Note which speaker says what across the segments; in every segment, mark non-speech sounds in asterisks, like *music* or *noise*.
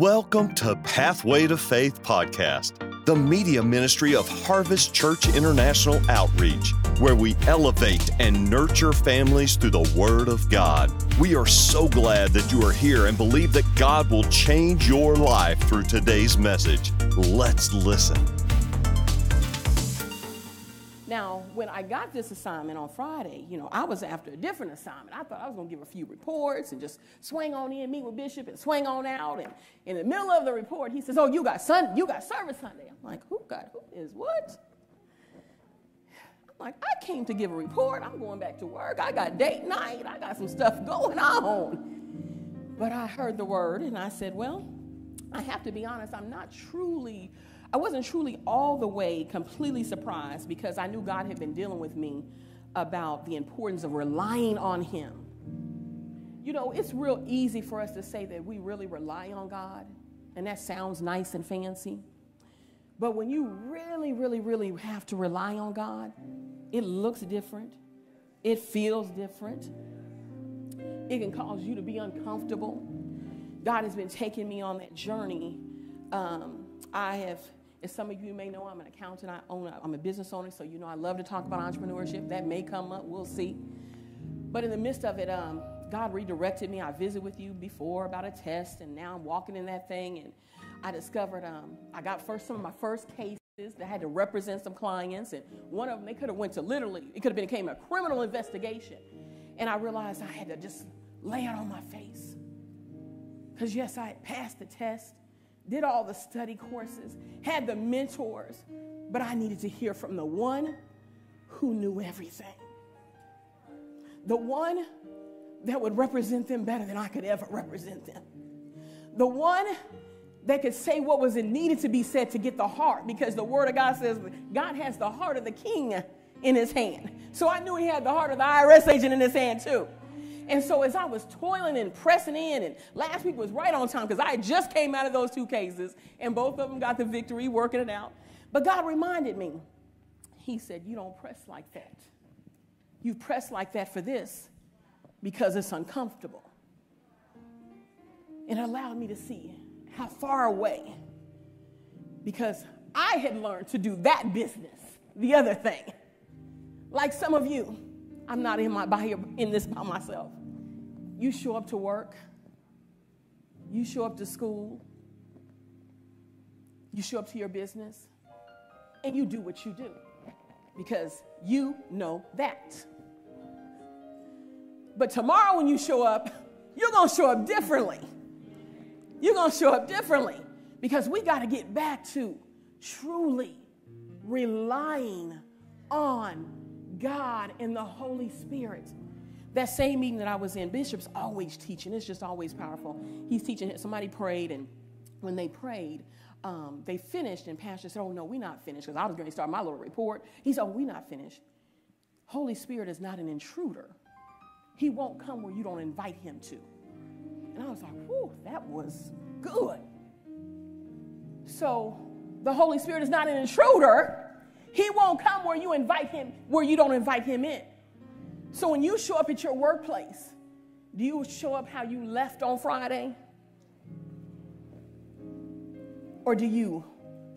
Speaker 1: Welcome to Pathway to Faith podcast, the media ministry of Harvest Church International Outreach, where we elevate and nurture families through the Word of God. We are so glad that you are here and believe that God will change your life through today's message. Let's listen.
Speaker 2: When I got this assignment on Friday, you know, I was after a different assignment. I thought I was going to give a few reports and just swing on in, meet with Bishop, and swing on out. And in the middle of the report, he says, "Oh, you got Sun, you got service Sunday." I'm like, "Who got who is what?" I'm like, "I came to give a report. I'm going back to work. I got date night. I got some stuff going on." But I heard the word, and I said, "Well, I have to be honest. I'm not truly." I wasn't truly all the way completely surprised because I knew God had been dealing with me about the importance of relying on Him. You know, it's real easy for us to say that we really rely on God, and that sounds nice and fancy. But when you really, really, really have to rely on God, it looks different, it feels different, it can cause you to be uncomfortable. God has been taking me on that journey. Um, I have as some of you may know, I'm an accountant. I own a, I'm a business owner, so you know I love to talk about entrepreneurship. That may come up. We'll see. But in the midst of it, um, God redirected me. I visited with you before about a test, and now I'm walking in that thing, and I discovered um, I got first some of my first cases that had to represent some clients, and one of them they could have went to literally it could have became a criminal investigation, and I realized I had to just lay it on my face because yes, I had passed the test did all the study courses, had the mentors, but I needed to hear from the one who knew everything. The one that would represent them better than I could ever represent them. The one that could say what was needed to be said to get the heart, because the Word of God says God has the heart of the king in his hand. So I knew he had the heart of the IRS agent in his hand too. And so as I was toiling and pressing in, and last week was right on time because I just came out of those two cases, and both of them got the victory, working it out. But God reminded me, He said, You don't press like that. You press like that for this because it's uncomfortable. It allowed me to see how far away, because I had learned to do that business, the other thing. Like some of you, I'm not in my by here in this by myself. You show up to work, you show up to school, you show up to your business, and you do what you do because you know that. But tomorrow, when you show up, you're to show up differently. You're to show up differently because we got to get back to truly relying on God and the Holy Spirit. That same meeting that I was in, Bishop's always teaching. It's just always powerful. He's teaching. Somebody prayed, and when they prayed, um, they finished, and Pastor said, Oh, no, we're not finished, because I was going to start my little report. He said, Oh, we're not finished. Holy Spirit is not an intruder. He won't come where you don't invite him to. And I was like, Whew, that was good. So the Holy Spirit is not an intruder. He won't come where you invite him, where you don't invite him in. So when you show up at your workplace, do you show up how you left on Friday? Or do you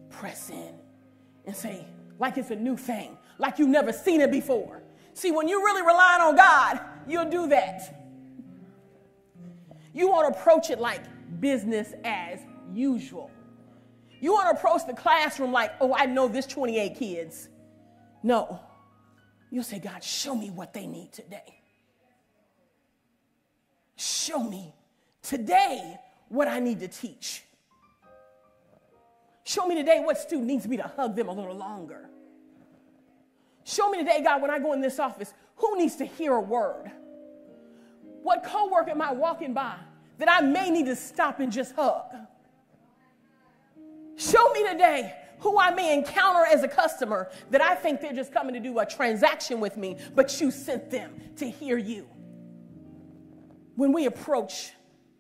Speaker 2: press in and say, like it's a new thing, like you've never seen it before? See, when you're really rely on God, you'll do that. You won't approach it like business as usual. You won't approach the classroom like, oh, I know this 28 kids. No. You'll say, God, show me what they need today. Show me today what I need to teach. Show me today what student needs me to hug them a little longer. Show me today, God, when I go in this office, who needs to hear a word? What coworker am I walking by that I may need to stop and just hug? Show me today who I may encounter as a customer that I think they're just coming to do a transaction with me, but you sent them to hear you. When we approach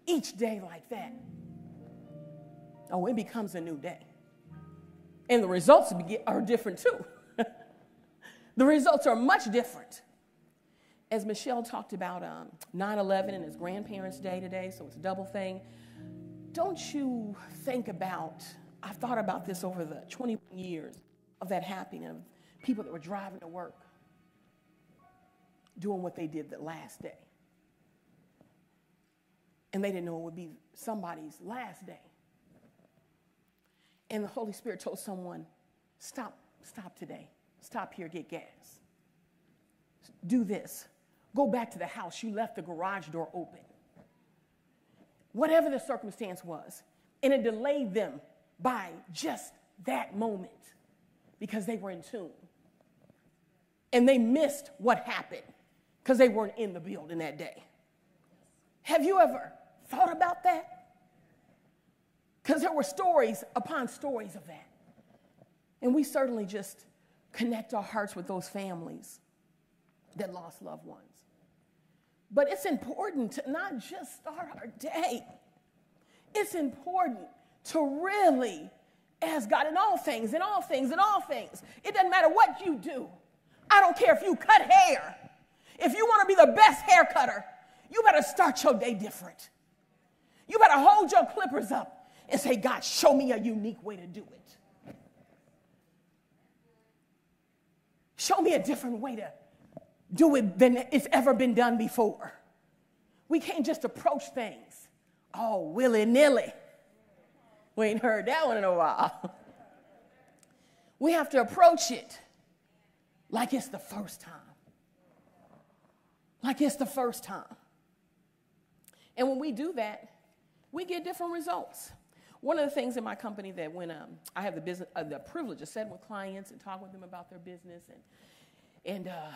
Speaker 2: each day like that, oh, it becomes a new day. And the results are different too. *laughs* the results are much different. As Michelle talked about um, 9 11 and his grandparents' day today, so it's a double thing. don't you think about, I've thought about this over the 21 years of that happening, of people that were driving to work, doing what they did the last day. And they didn't know it would be somebody's last day. And the Holy Spirit told someone, stop, stop today. Stop here, get gas. Do this. Go back to the house. You left the garage door open. Whatever the circumstance was. And it delayed them by just that moment because they were in tune. And they missed what happened because they weren't in the building that day. Have you ever thought about that? Because there were stories upon stories of that. And we certainly just connect our hearts with those families that lost loved ones. But it's important to not just start our day, it's important to really ask God in all things, in all things, in all things. It doesn't matter what you do. I don't care if you cut hair. If you want to be the best hair cutter, you better start your day different. You better hold your clippers up and say, God, show me a unique way to do it. Show me a different way to do it than it's ever been done before. We can't just approach things all willy nilly. We ain't heard that one in a while. We have to approach it like it's the first time. Like it's the first time. And when we do that, we get different results. One of the things in my company that when um, I have the business, uh, the privilege of sitting with clients and talking with them about their business, and and uh,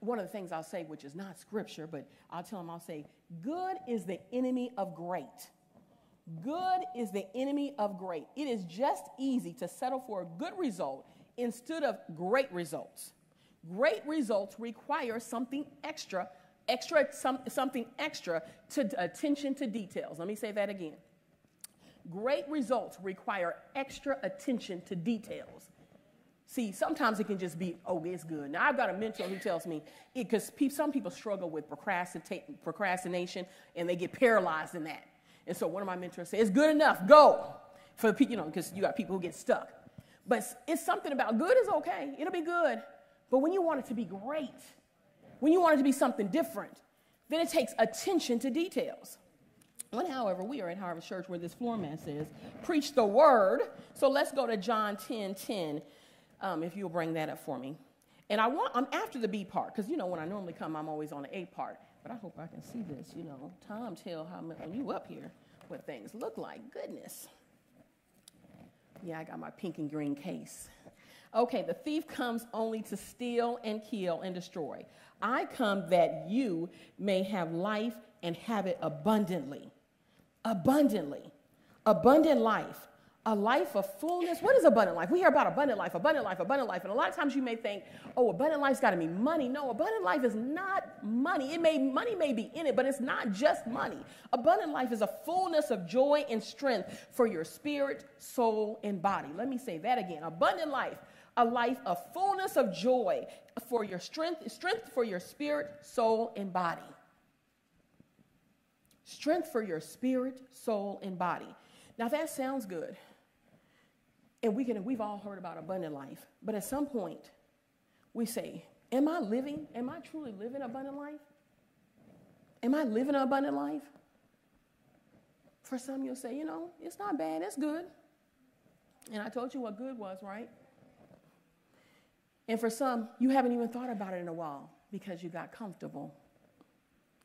Speaker 2: one of the things I'll say, which is not scripture, but I'll tell them, I'll say, good is the enemy of great. Good is the enemy of great. It is just easy to settle for a good result instead of great results. Great results require something extra, extra some, something extra to uh, attention to details. Let me say that again. Great results require extra attention to details. See, sometimes it can just be, oh, it's good. Now, I've got a mentor who tells me, because pe- some people struggle with procrastination and they get paralyzed in that. And so one of my mentors says, it's good enough, go. For the people, you know, because you got people who get stuck. But it's something about good is okay, it'll be good. But when you want it to be great, when you want it to be something different, then it takes attention to details. When, however, we are at Harvest Church where this floor mat says, preach the word. So let's go to John 10 10 um, if you'll bring that up for me. And I want, I'm after the B part, because you know, when I normally come, I'm always on the A part. But I hope I can see this, you know. Tom, tell how when you up here what things look like. Goodness. Yeah, I got my pink and green case. Okay, the thief comes only to steal and kill and destroy. I come that you may have life and have it abundantly. Abundantly. Abundant life a life of fullness. What is abundant life? We hear about abundant life, abundant life, abundant life. And a lot of times you may think, oh, abundant life's got to mean money. No, abundant life is not money. It may money may be in it, but it's not just money. Abundant life is a fullness of joy and strength for your spirit, soul, and body. Let me say that again. Abundant life, a life of fullness of joy for your strength, strength for your spirit, soul, and body. Strength for your spirit, soul, and body. Now that sounds good. And we can, we've all heard about abundant life, but at some point, we say, Am I living? Am I truly living abundant life? Am I living an abundant life? For some, you'll say, You know, it's not bad, it's good. And I told you what good was, right? And for some, you haven't even thought about it in a while because you got comfortable.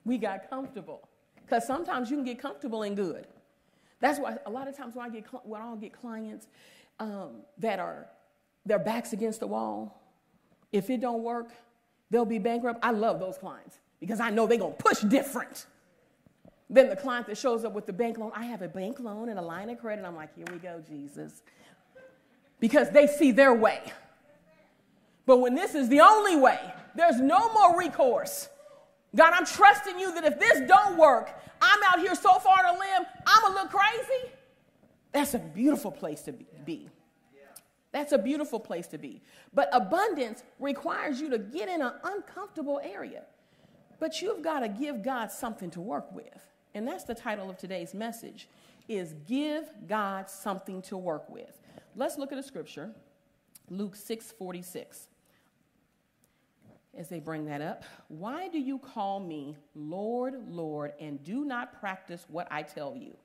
Speaker 2: We got comfortable. Because sometimes you can get comfortable in good. That's why a lot of times when I get, when I'll get clients um, that are their backs against the wall. If it don't work, they'll be bankrupt. I love those clients because I know they're gonna push different than the client that shows up with the bank loan. I have a bank loan and a line of credit. I'm like, here we go, Jesus. Because they see their way. But when this is the only way, there's no more recourse. God, I'm trusting you that if this don't work, I'm out here so far to limb, I'm gonna look crazy. That's a beautiful place to be. That's a beautiful place to be. But abundance requires you to get in an uncomfortable area. But you've got to give God something to work with. And that's the title of today's message is give God something to work with. Let's look at a scripture, Luke 6:46. As they bring that up, why do you call me Lord, Lord, and do not practice what I tell you?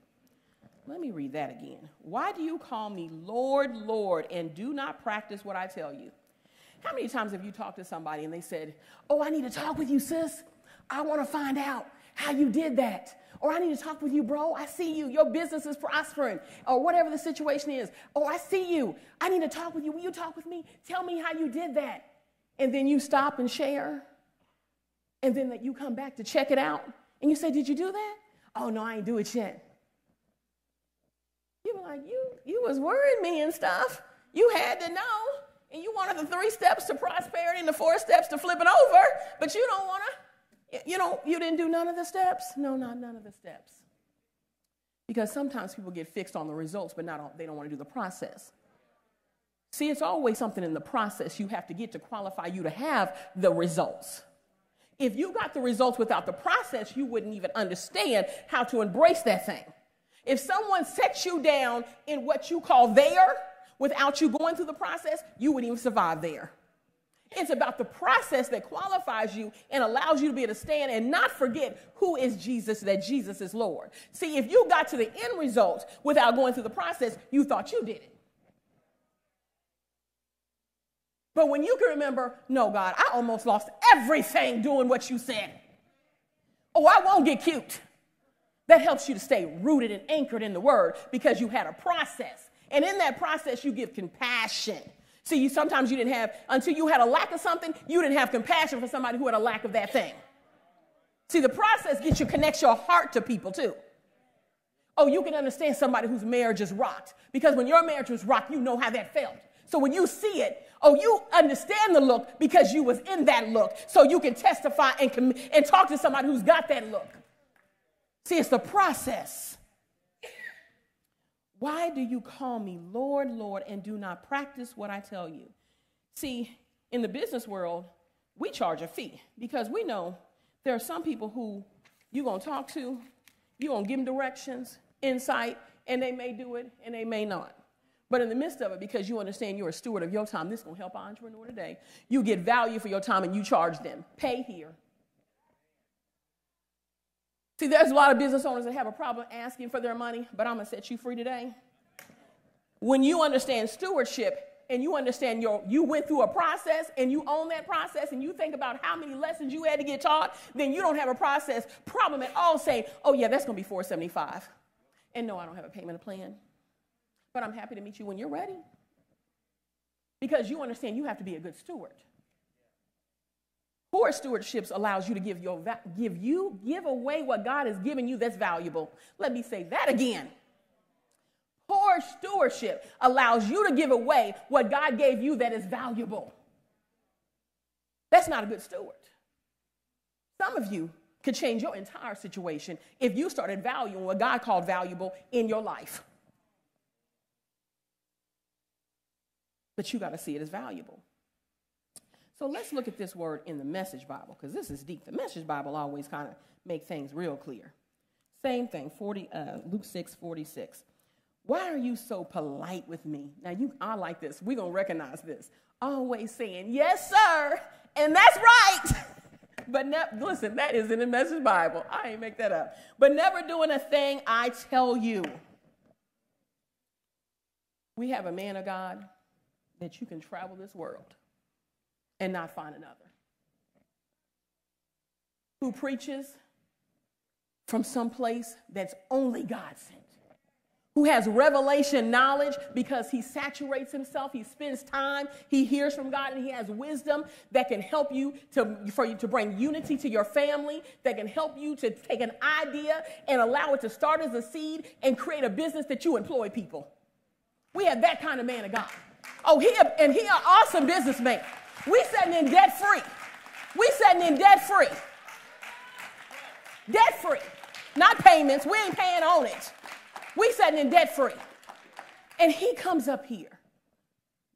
Speaker 2: Let me read that again. Why do you call me Lord, Lord, and do not practice what I tell you? How many times have you talked to somebody and they said, Oh, I need to talk with you, sis. I want to find out how you did that. Or I need to talk with you, bro. I see you. Your business is prospering. Or whatever the situation is. Oh, I see you. I need to talk with you. Will you talk with me? Tell me how you did that. And then you stop and share. And then that you come back to check it out. And you say, Did you do that? Oh, no, I ain't do it yet. You were like, You, you was worrying me and stuff. You had to know. And you wanted the three steps to prosperity and the four steps to flipping over, but you don't want to you know, you didn't do none of the steps? No, not none of the steps. Because sometimes people get fixed on the results, but not on, they don't want to do the process. See, it's always something in the process you have to get to qualify you to have the results. If you got the results without the process, you wouldn't even understand how to embrace that thing. If someone sets you down in what you call there without you going through the process, you wouldn't even survive there. It's about the process that qualifies you and allows you to be able to stand and not forget who is Jesus, that Jesus is Lord. See, if you got to the end result without going through the process, you thought you did it. But when you can remember, no, God, I almost lost everything doing what you said. Oh, I won't get cute. That helps you to stay rooted and anchored in the word because you had a process. And in that process, you give compassion See, you, sometimes you didn't have, until you had a lack of something, you didn't have compassion for somebody who had a lack of that thing. See, the process gets you, connects your heart to people too. Oh, you can understand somebody whose marriage is rocked because when your marriage was rocked, you know how that felt. So when you see it, oh, you understand the look because you was in that look. So you can testify and, com- and talk to somebody who's got that look. See, it's the process. Why do you call me Lord, Lord, and do not practice what I tell you? See, in the business world, we charge a fee because we know there are some people who you're going to talk to, you're going to give them directions, insight, and they may do it and they may not. But in the midst of it, because you understand you're a steward of your time, this is going to help entrepreneur today. You get value for your time and you charge them. Pay here, See, there's a lot of business owners that have a problem asking for their money, but I'm going to set you free today. When you understand stewardship and you understand your, you went through a process and you own that process and you think about how many lessons you had to get taught, then you don't have a process problem at all saying, oh, yeah, that's going to be 475. And no, I don't have a payment plan. But I'm happy to meet you when you're ready. Because you understand you have to be a good steward. Poor stewardships allows you to give, your, give you give away what God has given you that's valuable. Let me say that again. Poor stewardship allows you to give away what God gave you that is valuable. That's not a good steward. Some of you could change your entire situation if you started valuing what God called valuable in your life. But you got to see it as valuable. So let's look at this word in the Message Bible, because this is deep. The Message Bible always kind of make things real clear. Same thing, 40, uh, Luke 6, 46. Why are you so polite with me? Now, you, I like this. We're going to recognize this. Always saying, yes, sir, and that's right. *laughs* but ne- listen, that is in the Message Bible. I ain't make that up. But never doing a thing I tell you. We have a man of God that you can travel this world and not find another. Who preaches from some place that's only God sent. Who has revelation knowledge because he saturates himself, he spends time, he hears from God, and he has wisdom that can help you to, for you to bring unity to your family, that can help you to take an idea and allow it to start as a seed and create a business that you employ people. We have that kind of man of God. Oh, he and he an awesome businessman. We sitting in debt free. We setting in debt free. Debt free. Not payments. We ain't paying on it. We setting in debt free. And he comes up here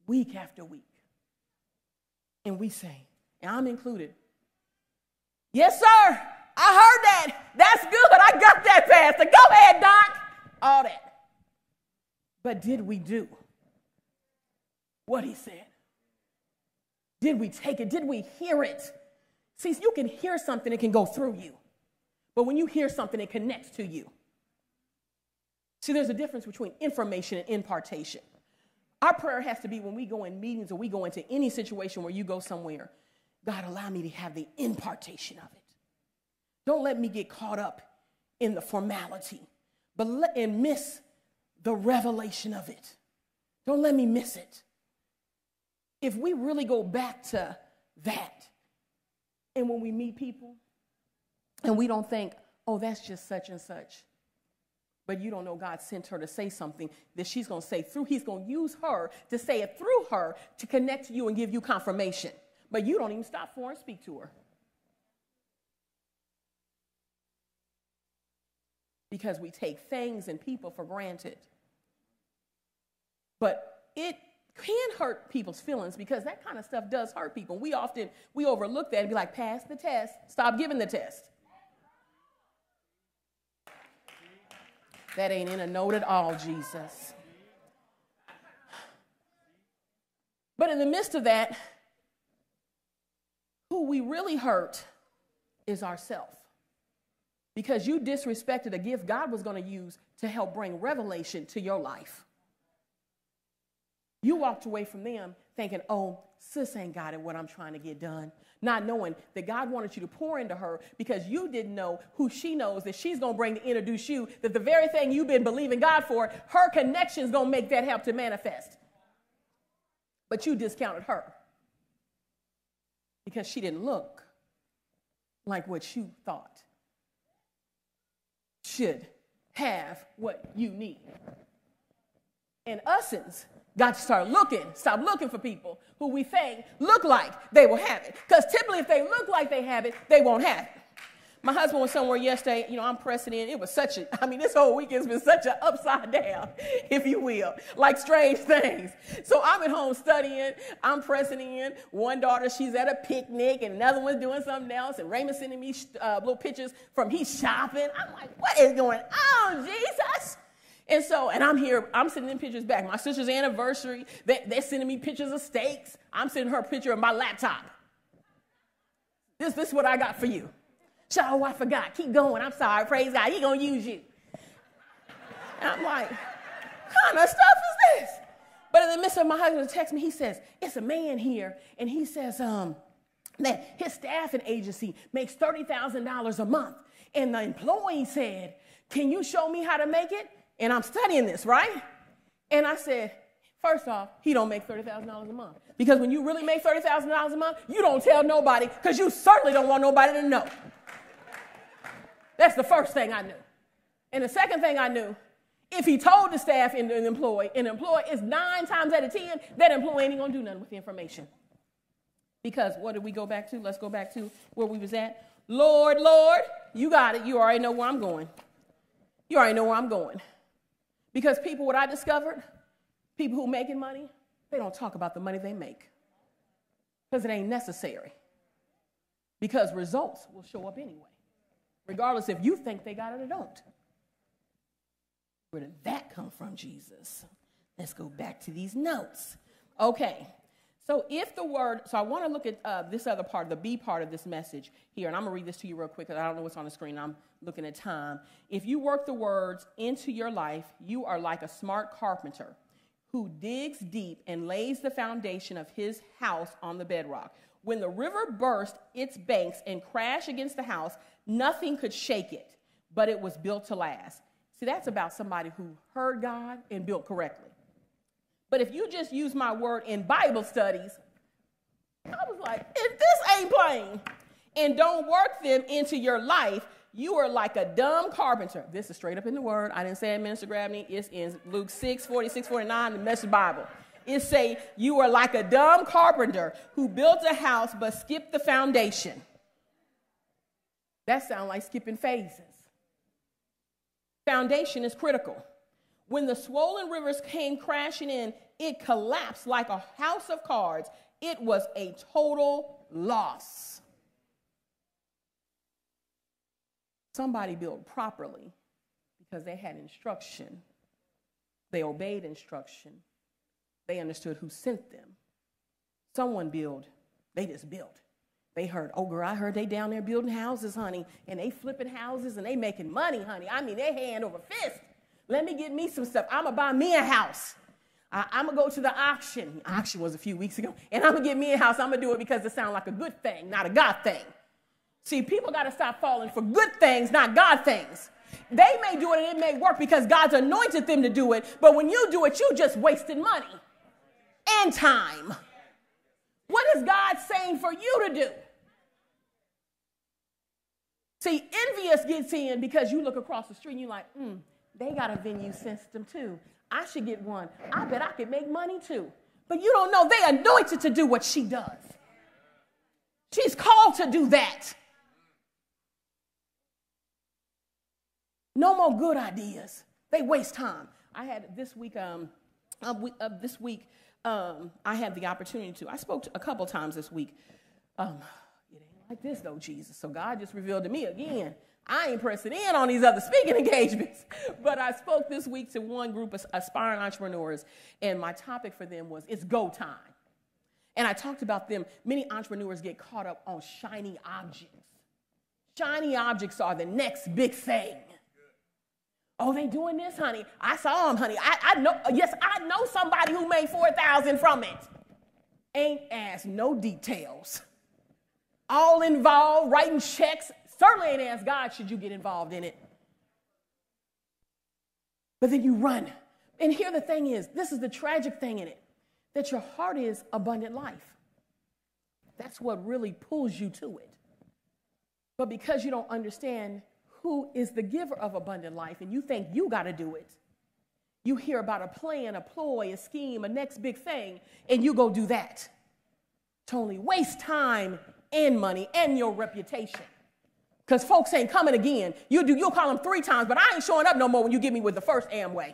Speaker 2: week after week. And we say, and I'm included, Yes, sir. I heard that. That's good. I got that, Pastor. Go ahead, Doc. All that. But did we do what he said? Did we take it? Did we hear it? See, you can hear something, it can go through you. But when you hear something, it connects to you. See, there's a difference between information and impartation. Our prayer has to be when we go in meetings or we go into any situation where you go somewhere, God, allow me to have the impartation of it. Don't let me get caught up in the formality, but let, and miss the revelation of it. Don't let me miss it. If we really go back to that, and when we meet people, and we don't think, oh, that's just such and such, but you don't know God sent her to say something that she's going to say through, He's going to use her to say it through her to connect to you and give you confirmation. But you don't even stop for and speak to her. Because we take things and people for granted. But it can hurt people's feelings because that kind of stuff does hurt people. We often we overlook that and be like, pass the test, stop giving the test. That ain't in a note at all, Jesus. But in the midst of that, who we really hurt is ourself. Because you disrespected a gift God was going to use to help bring revelation to your life. You walked away from them thinking, oh, sis ain't got it what I'm trying to get done. Not knowing that God wanted you to pour into her because you didn't know who she knows that she's going to bring to introduce you, that the very thing you've been believing God for, her connection is going to make that help to manifest. But you discounted her because she didn't look like what you thought should have what you need. In essence, got to start looking, stop looking for people who we think look like they will have it. Because typically, if they look like they have it, they won't have it. My husband was somewhere yesterday, you know, I'm pressing in. It was such a, *laughs* I mean, this whole weekend's been such an upside down, *laughs* if you will, like strange *laughs* things. So I'm at home studying, I'm pressing in. One daughter, she's at a picnic, and another one's doing something else, and Raymond's sending me uh, little pictures from he's shopping. I'm like, what is going on, Jesus? And so, and I'm here, I'm sending pictures back. My sister's anniversary, they, they're sending me pictures of steaks. I'm sending her a picture of my laptop. This, this is what I got for you. Oh, I forgot. Keep going. I'm sorry. Praise God. He gonna use you. And I'm like, kind of stuff is this? But in the midst of my husband text me, he says, it's a man here, and he says, um, that his staffing agency makes $30,000 a month. And the employee said, Can you show me how to make it? And I'm studying this, right? And I said, first off, he don't make $30,000 a month. Because when you really make $30,000 a month, you don't tell nobody because you certainly don't want nobody to know. That's the first thing I knew. And the second thing I knew, if he told the staff and the employee, an employee is nine times out of 10, that employee ain't gonna do nothing with the information. Because what did we go back to? Let's go back to where we was at. Lord, Lord, you got it. You already know where I'm going. You already know where I'm going. Because people, what I discovered, people who making money, they don't talk about the money they make because it ain't necessary. Because results will show up anyway, regardless if you think they got it or don't. Where did that come from, Jesus? Let's go back to these notes. Okay, so if the word, so I want to look at uh, this other part, the B part of this message here, and I'm going to read this to you real quick because I don't know what's on the screen. I'm looking at time. If you work the words into your life, you are like a smart carpenter who digs deep and lays the foundation of his house on the bedrock. When the river burst its banks and crashed against the house, nothing could shake it, but it was built to last. See, that's about somebody who heard God and built correctly. But if you just use my word in Bible studies, I was like, if this ain't plain, and don't work them into your life, you are like a dumb carpenter. This is straight up in the word. I didn't say it, Minister Grabney. It's in Luke 6, 46, 49, the Message Bible. It say, you are like a dumb carpenter who built a house but skipped the foundation. That sounds like skipping phases. Foundation is critical. When the swollen rivers came crashing in, it collapsed like a house of cards. It was a total loss. Somebody built properly because they had instruction, they obeyed instruction, they understood who sent them. Someone built, they just built. They heard, oh girl, I heard they down there building houses, honey, and they flipping houses and they making money, honey. I mean, they hand over fist. Let me get me some stuff. I'm gonna buy me a house. I, am gonna go to the auction. Auction was a few weeks ago, and I'm gonna get me a house. I'm gonna do it because it sounds like a good thing, not a God thing. See, people gotta stop falling for good things, not God things. They may do it and it may work because God's anointed them to do it, but when you do it, you just wasted money and time. What is God saying for you to do? See, envious gets in because you look across the street and you're like, mm, they got a venue system too. I should get one. I bet I could make money too. But you don't know they anointed to do what she does. She's called to do that. No more good ideas. They waste time. I had this week, um, uh, uh, this week, um, I had the opportunity to. I spoke to a couple times this week. Um, it ain't like this though, Jesus. So God just revealed to me again. I ain't pressing in on these other speaking *laughs* engagements, but I spoke this week to one group of aspiring entrepreneurs, and my topic for them was it's go time. And I talked about them. Many entrepreneurs get caught up on shiny objects. Shiny objects are the next big thing. Oh, they doing this, honey. I saw them, honey. I, I know, yes, I know somebody who made 4,000 from it. Ain't asked no details. All involved, writing checks. Certainly ain't asked God, should you get involved in it? But then you run. And here the thing is this is the tragic thing in it that your heart is abundant life. That's what really pulls you to it. But because you don't understand who is the giver of abundant life and you think you got to do it. You hear about a plan, a ploy, a scheme, a next big thing, and you go do that. To only waste time and money and your reputation. Because folks ain't coming again. You do, you'll call them three times, but I ain't showing up no more when you get me with the first Amway.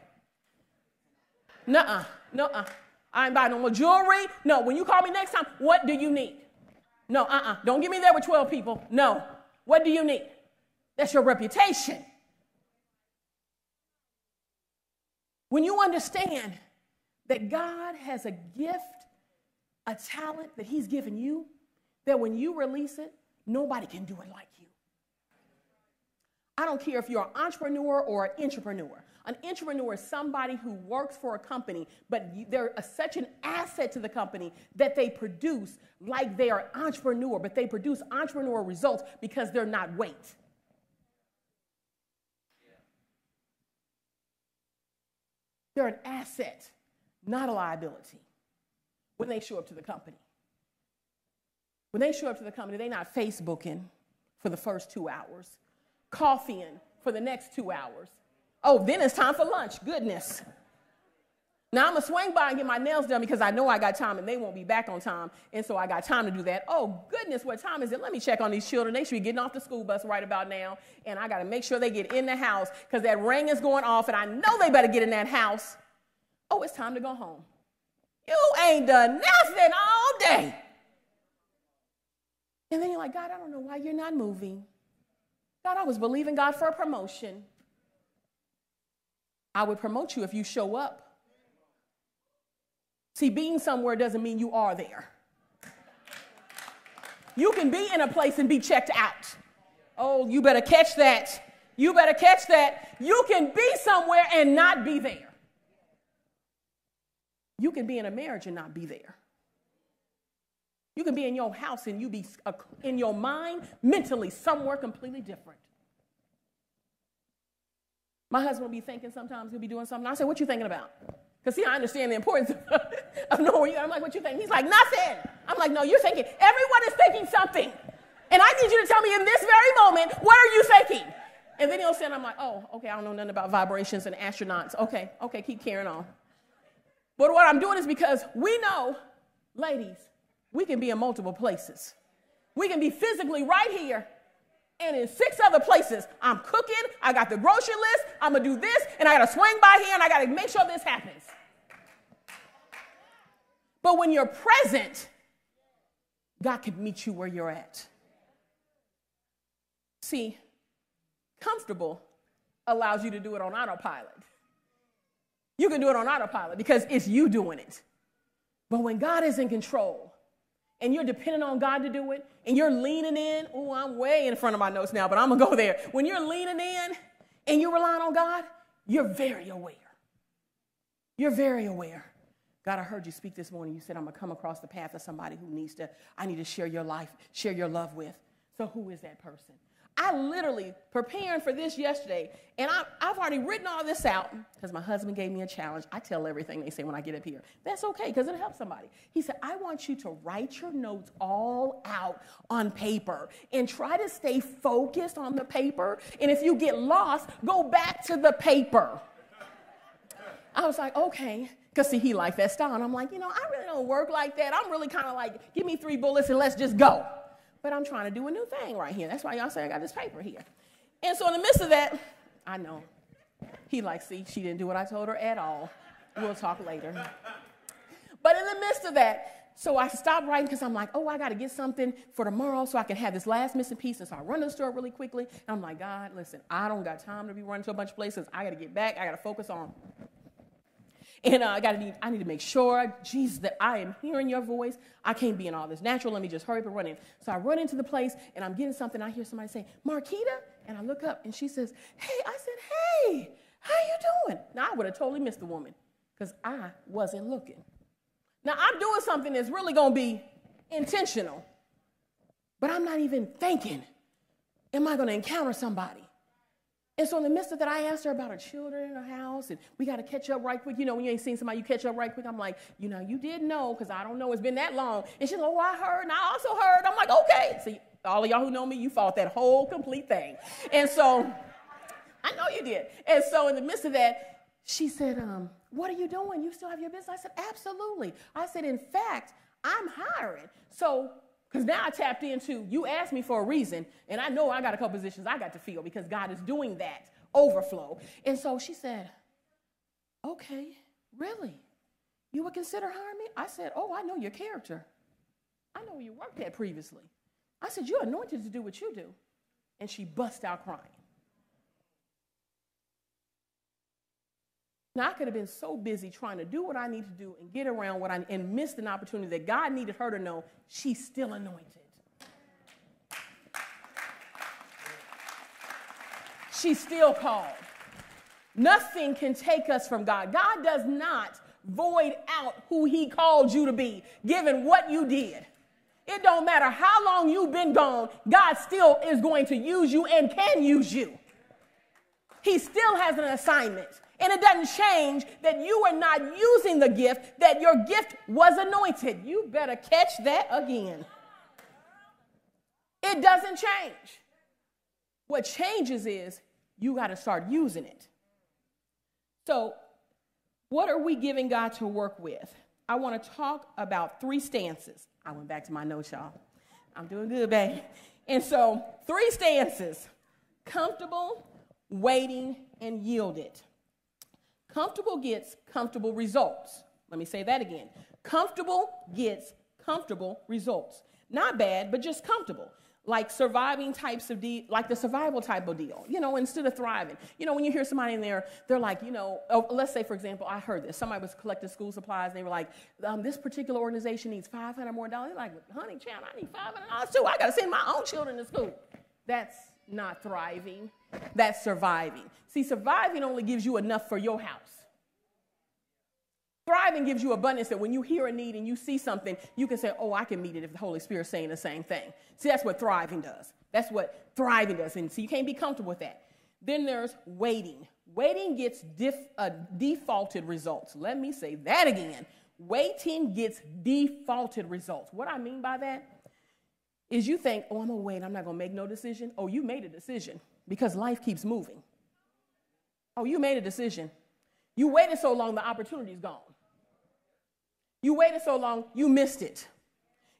Speaker 2: Nuh-uh, nuh-uh. I ain't buying no more jewelry. No, when you call me next time, what do you need? No, uh-uh. Don't get me there with 12 people. No. What do you need? That's your reputation. When you understand that God has a gift, a talent that He's given you, that when you release it, nobody can do it like you. I don't care if you're an entrepreneur or an intrapreneur. An intrapreneur is somebody who works for a company, but they're a, such an asset to the company that they produce like they are an entrepreneur, but they produce entrepreneur results because they're not weight. They're an asset, not a liability when they show up to the company. When they show up to the company, they're not Facebooking for the first two hours, coffeeing for the next two hours. Oh, then it's time for lunch. Goodness. Now I'm gonna swing by and get my nails done because I know I got time and they won't be back on time. And so I got time to do that. Oh, goodness, what time is it? Let me check on these children. They should be getting off the school bus right about now. And I gotta make sure they get in the house because that ring is going off and I know they better get in that house. Oh, it's time to go home. You ain't done nothing all day. And then you're like, God, I don't know why you're not moving. God, I was believing God for a promotion. I would promote you if you show up. See, being somewhere doesn't mean you are there. You can be in a place and be checked out. Oh, you better catch that. You better catch that. You can be somewhere and not be there. You can be in a marriage and not be there. You can be in your house and you be uh, in your mind, mentally, somewhere completely different. My husband will be thinking sometimes he'll be doing something. I say, What you thinking about? Because see, I understand the importance *laughs* of, knowing you. I'm like, What you thinking?" He's like, Nothing. I'm like, No, you're thinking. Everyone is thinking something. And I need you to tell me in this very moment, what are you thinking? And then he'll say, and I'm like, Oh, okay, I don't know nothing about vibrations and astronauts. Okay, okay, keep carrying on. But what I'm doing is because we know, ladies, we can be in multiple places. We can be physically right here and in six other places. I'm cooking, I got the grocery list, I'm gonna do this, and I gotta swing by here and I gotta make sure this happens. But when you're present, God can meet you where you're at. See, Comfortable allows you to do it on autopilot. You can do it on autopilot because it's you doing it. But when God is in control and you're depending on God to do it and you're leaning in, oh, I'm way in front of my notes now, but I'm gonna go *laughs* there. When you're leaning in and you're relying on God, you're very aware. You're very aware. God, I heard you speak this morning. You said, I'm to come across the path of somebody who needs to, I need to share your life, share your love with. So who is that person? I literally preparing for this yesterday, and I, have already written all this out because my husband gave me a challenge. I tell everything they say when I get up here. That's okay because it helps somebody. He said, I want you to write your notes all out on paper and try to stay focused on the paper. And if you get lost, go back to the paper. I was like, okay. Because, see, he liked that style. And I'm like, you know, I really don't work like that. I'm really kind of like, give me three bullets and let's just go. But I'm trying to do a new thing right here. That's why y'all say I got this paper here. And so, in the midst of that, I know he like, see, she didn't do what I told her at all. We'll talk later. But in the midst of that, so I stopped writing because I'm like, oh, I got to get something for tomorrow so I can have this last missing piece. And so I run to the store really quickly. And I'm like, God, listen, I don't got time to be running to a bunch of places. I got to get back. I got to focus on and uh, I got to need, I need to make sure, Jesus, that I am hearing your voice. I can't be in all this natural. Let me just hurry up and run in. So I run into the place and I'm getting something. I hear somebody say, Marquita. And I look up and she says, Hey, I said, Hey, how you doing? Now I would have totally missed the woman because I wasn't looking. Now I'm doing something that's really to be intentional, but I'm not even thinking, Am I to encounter somebody? And so in the midst of that, I asked her about her children her house, and we got to catch up right quick. You know, when you ain't seen somebody, you catch up right quick. I'm like, you know, you did know, because I don't know, it's been that long. And she's like, oh, I heard, and I also heard. I'm like, okay. See, all of y'all who know me, you fought that whole complete thing. And so I know you did. And so in the midst of that, she said, um, what are you doing? You still have your business? I said, absolutely. I said, in fact, I'm hiring. So because now I tapped into, you asked me for a reason, and I know I got a couple positions I got to fill because God is doing that overflow. And so she said, Okay, really? You would consider hiring me? I said, Oh, I know your character. I know where you worked at previously. I said, You're anointed to do what you do. And she bust out crying. Now, I could have been so busy trying to do what I need to do and get around what I and missed an opportunity that God needed her to know she's still anointed. She's still called. Nothing can take us from God. God does not void out who he called you to be, given what you did. It don't matter how long you've been gone, God still is going to use you and can use you. He still has an assignment. And it doesn't change that you are not using the gift, that your gift was anointed. You better catch that again. It doesn't change. What changes is you got to start using it. So, what are we giving God to work with? I want to talk about three stances. I went back to my notes, y'all. I'm doing good, babe. And so, three stances comfortable, waiting, and yielded. Comfortable gets comfortable results. Let me say that again. Comfortable gets comfortable results. Not bad, but just comfortable. Like surviving types of deal, like the survival type of deal, you know, instead of thriving. You know, when you hear somebody in there, they're like, you know, oh, let's say, for example, I heard this. Somebody was collecting school supplies, and they were like, um, this particular organization needs 500 more dollars. They're like, honey, child, I need 500 dollars too. I got to send my own children to school. That's not thriving, that's surviving. See, surviving only gives you enough for your house. Thriving gives you abundance that when you hear a need and you see something, you can say, Oh, I can meet it if the Holy Spirit's saying the same thing. See, that's what thriving does. That's what thriving does. And so you can't be comfortable with that. Then there's waiting. Waiting gets uh, defaulted results. Let me say that again. Waiting gets defaulted results. What I mean by that is you think, oh, I'm gonna wait, I'm not gonna make no decision. Oh, you made a decision because life keeps moving. Oh, you made a decision. You waited so long, the opportunity's gone. You waited so long, you missed it.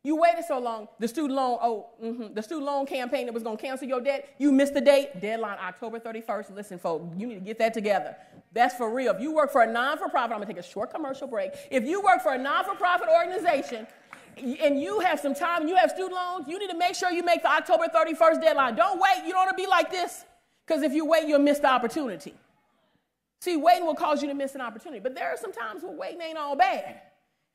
Speaker 2: You waited so long, the student loan, oh, mm-hmm, the student loan campaign that was to cancel your debt, you missed the date, deadline October 31st. Listen, folks, you need to get that together. That's for real. If you work for a non for profit, I'm to take a short commercial break. If you work for a non for profit organization, and you have some time and you have student loans, you need to make sure you make the October 31st deadline. Don't wait. You don't want to be like this. Because if you wait, you'll miss the opportunity. See, waiting will cause you to miss an opportunity. But there are some times where waiting ain't all bad.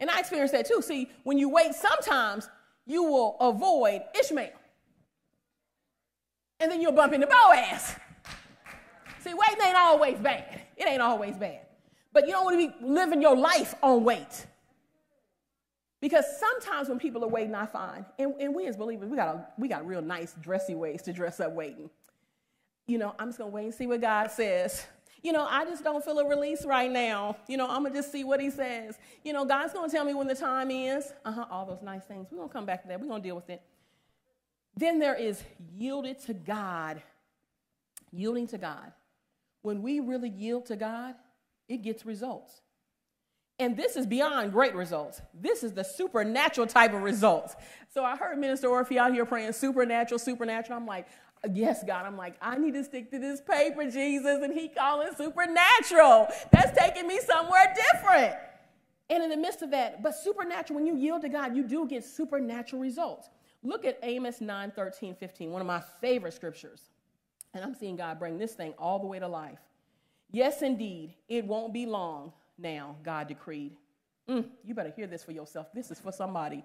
Speaker 2: And I experienced that too. See, when you wait, sometimes you will avoid Ishmael. And then you'll bump into Boaz. See, waiting ain't always bad. It ain't always bad. But you don't want to be living your life on wait. Because sometimes when people are waiting, I find, and, and we as believers, we got, a, we got real nice, dressy ways to dress up waiting. You know, I'm just going to wait and see what God says. You know, I just don't feel a release right now. You know, I'm going to just see what he says. You know, God's going to tell me when the time is. Uh huh, all those nice things. We're going to come back to that. We're going to deal with it. Then there is yielded to God. Yielding to God. When we really yield to God, it gets results. And this is beyond great results. This is the supernatural type of results. So I heard Minister Orphy out here praying supernatural, supernatural. I'm like, yes, God. I'm like, I need to stick to this paper, Jesus. And he calling supernatural. That's taking me somewhere different. And in the midst of that, but supernatural, when you yield to God, you do get supernatural results. Look at Amos 9, 13, 15, one of my favorite scriptures. And I'm seeing God bring this thing all the way to life. Yes, indeed, it won't be long now, God decreed. Mm, you better hear this for yourself. This is for somebody.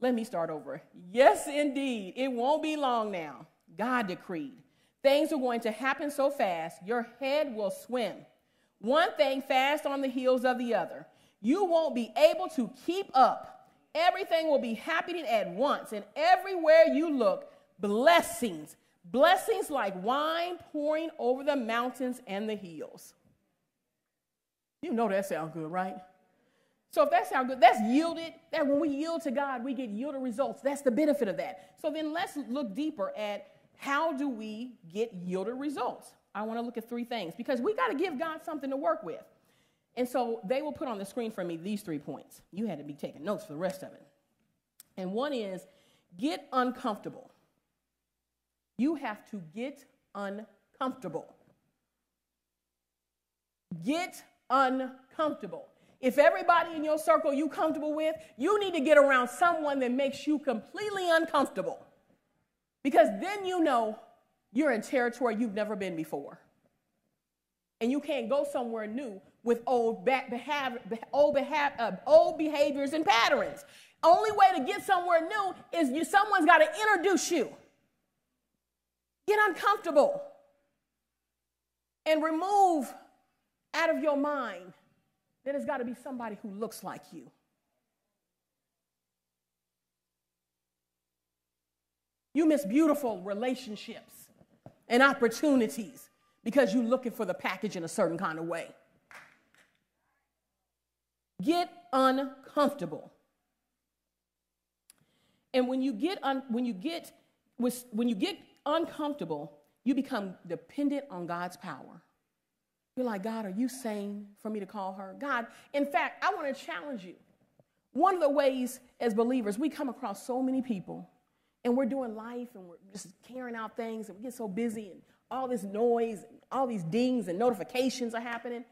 Speaker 2: Let me start over. Yes, indeed, it won't be long now. God decreed. Things are going to happen so fast, your head will swim. One thing fast on the heels of the other. You won't be able to keep up. Everything will be happening at once, and everywhere you look, blessings. Blessings like wine pouring over the mountains and the hills. You know that sounds good, right? So if that sounds good, that's yielded. That when we yield to God, we get yielded results. That's the benefit of that. So then let's look deeper at how do we get yielded results. I want to look at three things because we got to give God something to work with. And so they will put on the screen for me these three points. You had to be taking notes for the rest of it. And one is get uncomfortable. You have to get uncomfortable. Get uncomfortable. If everybody in your circle you comfortable with, you need to get around someone that makes you completely uncomfortable. Because then you know you're in territory you've never been before. And you can't go somewhere new with old, behavior, old, uh, old behaviors and patterns. Only way to get somewhere new is you, someone's got to introduce you. Get uncomfortable and remove out of your mind then it's got to be somebody who looks like you. You miss beautiful relationships and opportunities because you're looking for the package in a certain kind of way. Get uncomfortable. And when you get un, when you get when you get uncomfortable, you become dependent on God's power. You're like, God, are you sane for me to call her? God, in fact, I want to challenge you. One of the ways as believers, we come across so many people and we're doing life and we're just carrying out things and we get so busy and all this noise and all these dings and notifications are happening.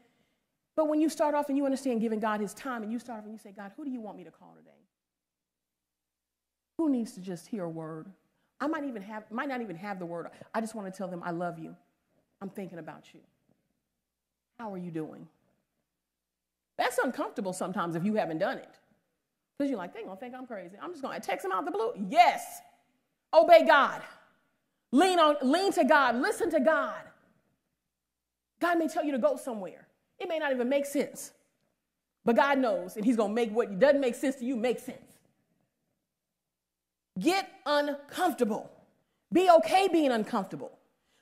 Speaker 2: But when you start off and you understand giving God his time and you start off and you say, God, who do you want me to call today? Who needs to just hear a word? I might even have might not even have the word. I just want to tell them I love you. I'm thinking about you. How are you doing? That's uncomfortable sometimes if you haven't done it. Because you're like, they're going to think I'm crazy. I'm just going to text them out the blue. Yes. Obey God. Lean on, lean to God. Listen to God. God may tell you to go somewhere. It may not even make sense. But God knows, and He's going to make what doesn't make sense to you make sense. Get uncomfortable. Be okay being uncomfortable.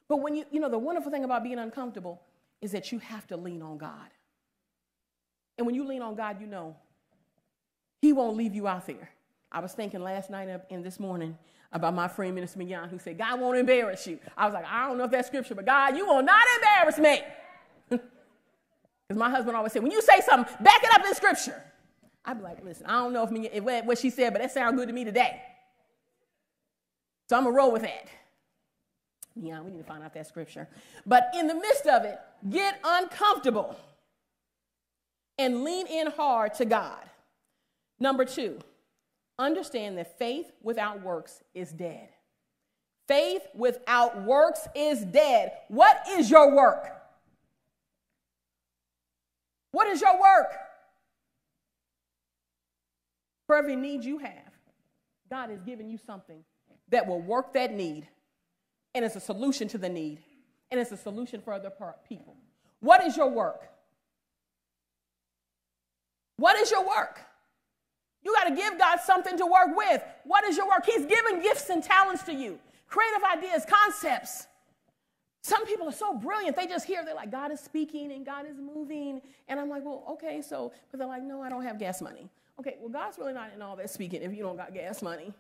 Speaker 2: But when you, you know, the wonderful thing about being uncomfortable is that you have to lean on God. And when you lean on God, you know He won't leave you out there. I was thinking last night and this morning about my friend Minister Mignon who said, God won't embarrass you. I was like, I don't know if that's scripture, but God, you will not embarrass me. *laughs* Because my husband always said, when you say something, back it up in scripture. I'd be like, listen, I don't know if, if what she said, but that sounds good to me today. So I'm going to roll with that. Yeah, we need to find out that scripture. But in the midst of it, get uncomfortable and lean in hard to God. Number two, understand that faith without works is dead. Faith without works is dead. What is your work? What is your work? For every need you have, God has given you something that will work that need, and it's a solution to the need, and it's a solution for other people. What is your work? What is your work? You got to give God something to work with. What is your work? He's given gifts and talents to you, creative ideas, concepts. Some people are so brilliant. They just hear, they're like, God is speaking and God is moving. And I'm like, well, okay, so, but they're like, no, I don't have gas money. Okay, well, God's really not in all that speaking if you don't got gas money.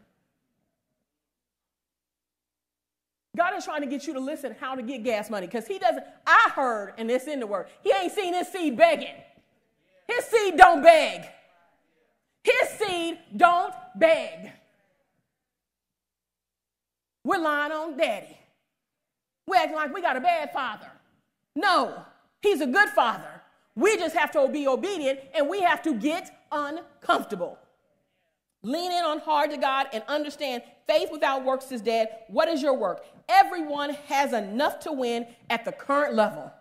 Speaker 2: God is trying to get you to listen how to get gas money because He doesn't. I heard, and it's in the word, He ain't seen His seed begging. His seed don't beg. His seed don't beg. We're lying on daddy. We're acting like we got a bad father. No, he's a good father. We just have to be obedient and we have to get uncomfortable. Lean in on hard to God and understand faith without works is dead. What is your work? Everyone has enough to win at the current level.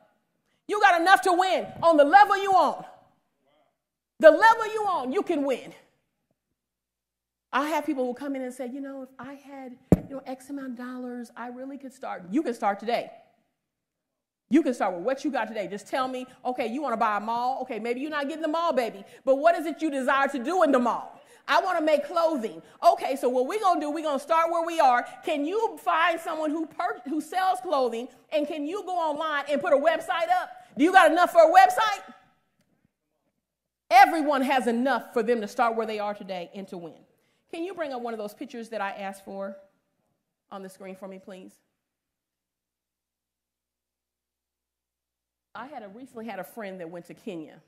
Speaker 2: You got enough to win on the level you on. The level you on, you can win. I have people who come in and say, you know, if I had, you know, X amount of dollars, I really could start. You can start today. You can start with what you got today. Just tell me, okay, you want to buy a mall? Okay, maybe you're not getting the mall, baby. But what is it you desire to do in the mall? I want to make clothing. Okay, so what we're going to do, we're going to start where we are. Can you find someone who, per- who sells clothing and can you go online and put a website up? Do you got enough for a website? Everyone has enough for them to start where they are today and to win. Can you bring up one of those pictures that I asked for on the screen for me, please? I had a, recently had a friend that went to Kenya.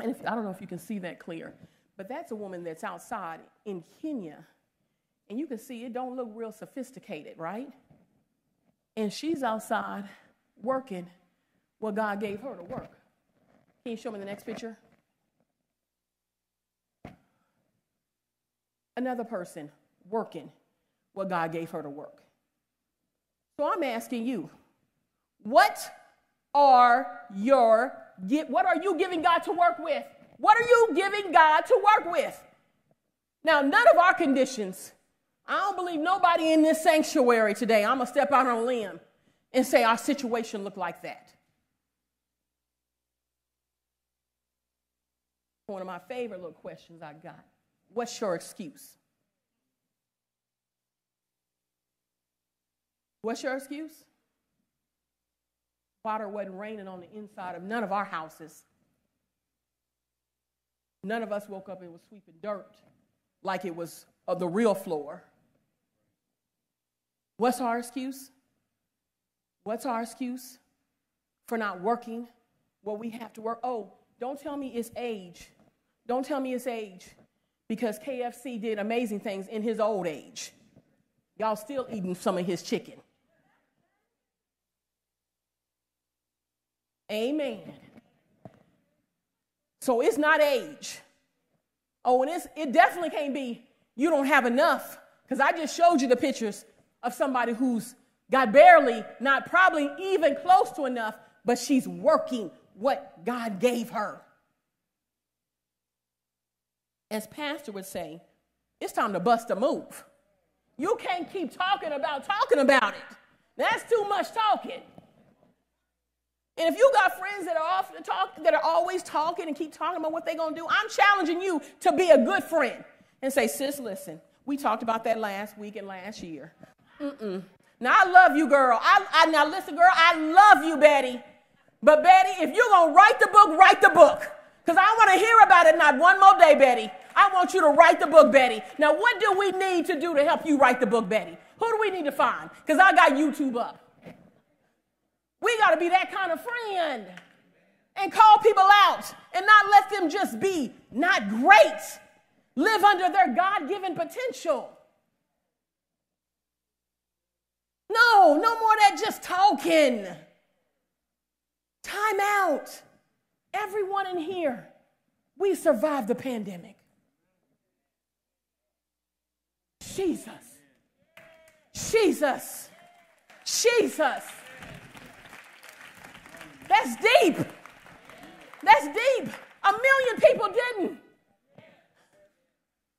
Speaker 2: And if, I don't know if you can see that clear, but that's a woman that's outside in Kenya. And you can see it don't look real sophisticated, right? And she's outside working what God gave her to work. Can you show me the next picture? Another person working what God gave her to work. So I'm asking you, what are your what are you giving God to work with? What are you giving God to work with? Now, none of our conditions, I don't believe nobody in this sanctuary today, I'm going to step out on a limb and say our situation looked like that. One of my favorite little questions I got. What's your excuse? What's your excuse? Water wasn't raining on the inside of none of our houses. None of us woke up and was sweeping dirt like it was of the real floor. What's our excuse? What's our excuse for not working what we have to work? Oh, don't tell me it's age. Don't tell me it's age because KFC did amazing things in his old age. Y'all still eating some of his chicken. Amen. So it's not age. Oh, and it's, it definitely can't be you don't have enough. Because I just showed you the pictures of somebody who's got barely, not probably even close to enough, but she's working what God gave her. As Pastor would say, it's time to bust a move. You can't keep talking about talking about it. That's too much talking. And if you got friends that are off the talk, that are always talking and keep talking about what they're gonna do, I'm challenging you to be a good friend and say, sis, listen, we talked about that last week and last year. Mm-mm. Now I love you, girl. I, I now listen, girl, I love you, Betty. But Betty, if you're gonna write the book, write the book. Because I want to hear about it not one more day, Betty. I want you to write the book, Betty. Now, what do we need to do to help you write the book, Betty? Who do we need to find? Because I got YouTube up. We got to be that kind of friend and call people out and not let them just be not great, live under their God given potential. No, no more that just talking. Time out. Everyone in here, we survived the pandemic. Jesus. Jesus. Jesus. That's deep. That's deep. A million people didn't.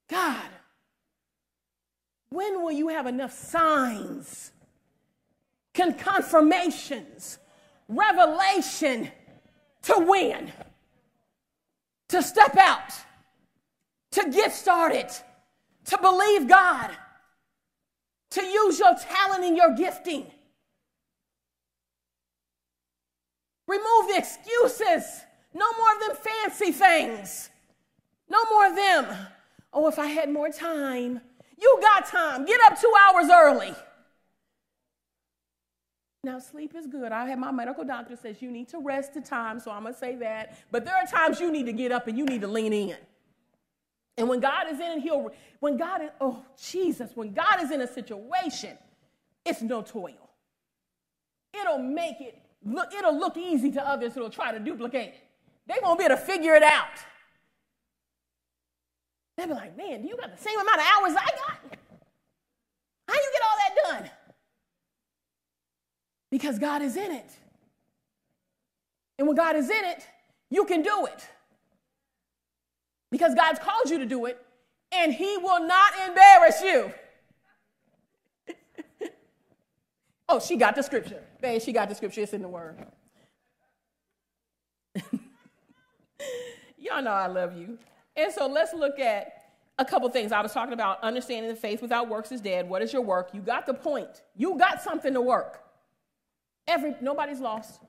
Speaker 2: God, when will you have enough signs, con- confirmations, revelation to win, to step out, to get started, to believe God, to use your talent and your gifting? Remove the excuses. No more of them fancy things. No more of them. Oh, if I had more time. You got time. Get up two hours early. Now, sleep is good. I have my medical doctor says you need to rest at times, so I'm going to say that. But there are times you need to get up and you need to lean in. And when God is in he'll, when God is, oh, Jesus, when God is in a situation, it's no toil. It'll make it, look, it'll look easy to others who'll try to duplicate it. They won't be able to figure it out. They'll be like, man, do you got the same amount of hours I got? How you get all that done? Because God is in it. And when God is in it, you can do it. Because God's called you to do it, and He will not embarrass you. Oh, she got the scripture. Babe, she got the scripture. It's in the Word. *laughs* Y'all know I love you. And so let's look at a couple things. I was talking about understanding the faith without works is dead. What is your work? You got the point. You got something to work. Every nobody's lost.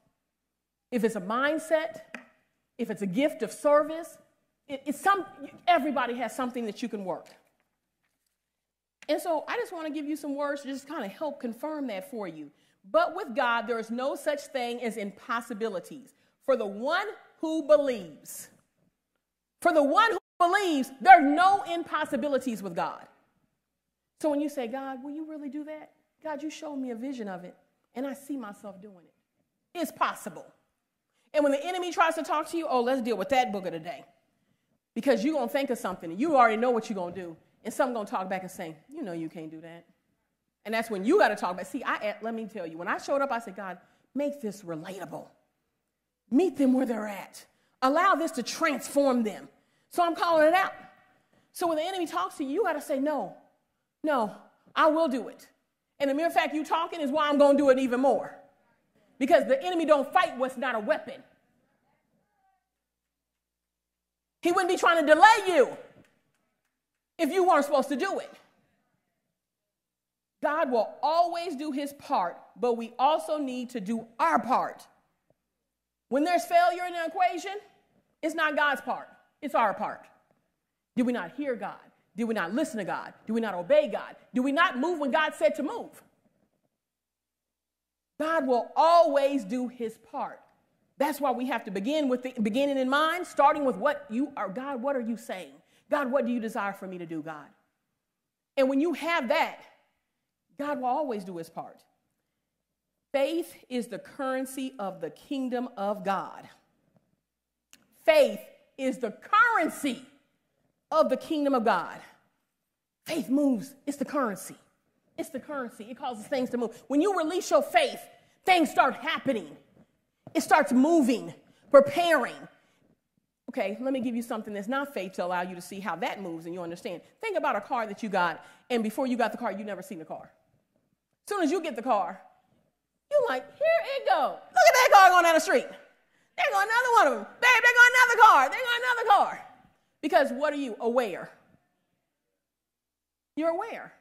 Speaker 2: If it's a mindset, if it's a gift of service, it, it's some everybody has something that you can work. And so I just want to give you some words to just kind of help confirm that for you. But with God, there is no such thing as impossibilities. For the one who believes, for the one who believes, there are no impossibilities with God. So when you say, God, will you really do that? God, you showed me a vision of it, and I see myself doing it. It's possible. And when the enemy tries to talk to you, oh, let's deal with that booger today. Because you're going to think of something, and you already know what you're going to do, and going to talk back and say, you know you can't do that. And that's when you got to talk back. See, I, eh, let me tell you, when I showed up, I said, God, make this relatable. Meet them where they're at. Allow this to transform them. So I'm calling it out. So when the enemy talks to you, you got to say, no, no, I will do it. And the mere fact you talking is why I'm to do it even more. Because the enemy don't fight what's not a weapon. He wouldn't be trying to delay you if you weren't supposed to do it. God will always do his part, but we also need to do our part. When there's failure in the equation, it's not God's part. It's our part. Did we not hear God? Did we not listen to God? Did we not obey God? Did we not move when God said to move? God will always do his part. That's why we have to begin with the beginning in mind, starting with what you are. God, what are you saying? God, what do you desire for me to do, God? And when you have that, God will always do his part. Faith is the currency of the kingdom of God. Faith is the currency of the kingdom of God. Faith moves, it's the currency. It's the currency. It causes things to move. When you release your faith, things start happening. It starts moving, preparing. Okay, let me give you something that's not faith to allow you to see how that moves and you understand. Think about a car that you got, and before you got the car, you never seen the car. As soon as you get the car, you're like, here it goes. Look at that car going down the street. There go another one of them. Babe, there go another car. There go another car. Because what are you? Aware. You're aware.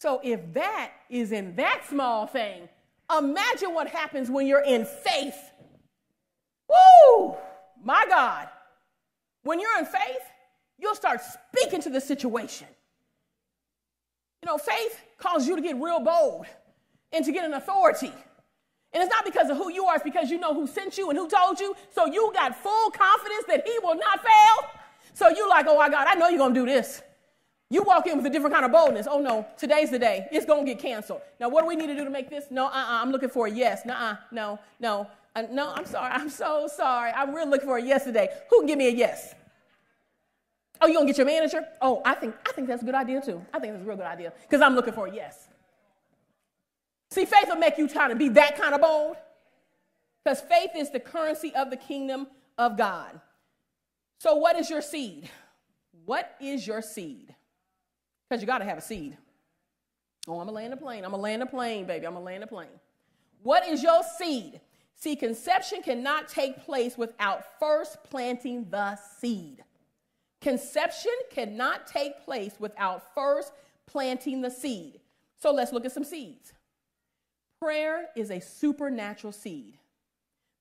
Speaker 2: So if that is in that small thing, imagine what happens when you're in faith. Woo! My God. When you're in faith, you'll start speaking to the situation. You know, faith causes you to get real bold and to get an authority. And it's not because of who you are, it's because you know who sent you and who told you. So you got full confidence that he will not fail. So you like, oh my God, I know you're gonna do this. You walk in with a different kind of boldness. Oh no, today's the day. It's gonna get canceled. Now, what do we need to do to make this? No, uh-uh, I'm looking for a yes. Nuh-uh, no, no, uh, no. I'm sorry. I'm so sorry. I'm really looking for a yes today. Who can give me a yes? Oh, you gonna get your manager? Oh, I think I think that's a good idea too. I think that's a real good idea because I'm looking for a yes. See, faith will make you try to be that kind of bold. Because faith is the currency of the kingdom of God. So, what is your seed? What is your seed? Because you got to have a seed. Oh, I'm to land a plane. I'm to land a plane, baby. I'm to land a plane. What is your seed? See, conception cannot take place without first planting the seed. Conception cannot take place without first planting the seed. So let's look at some seeds. Prayer is a supernatural seed.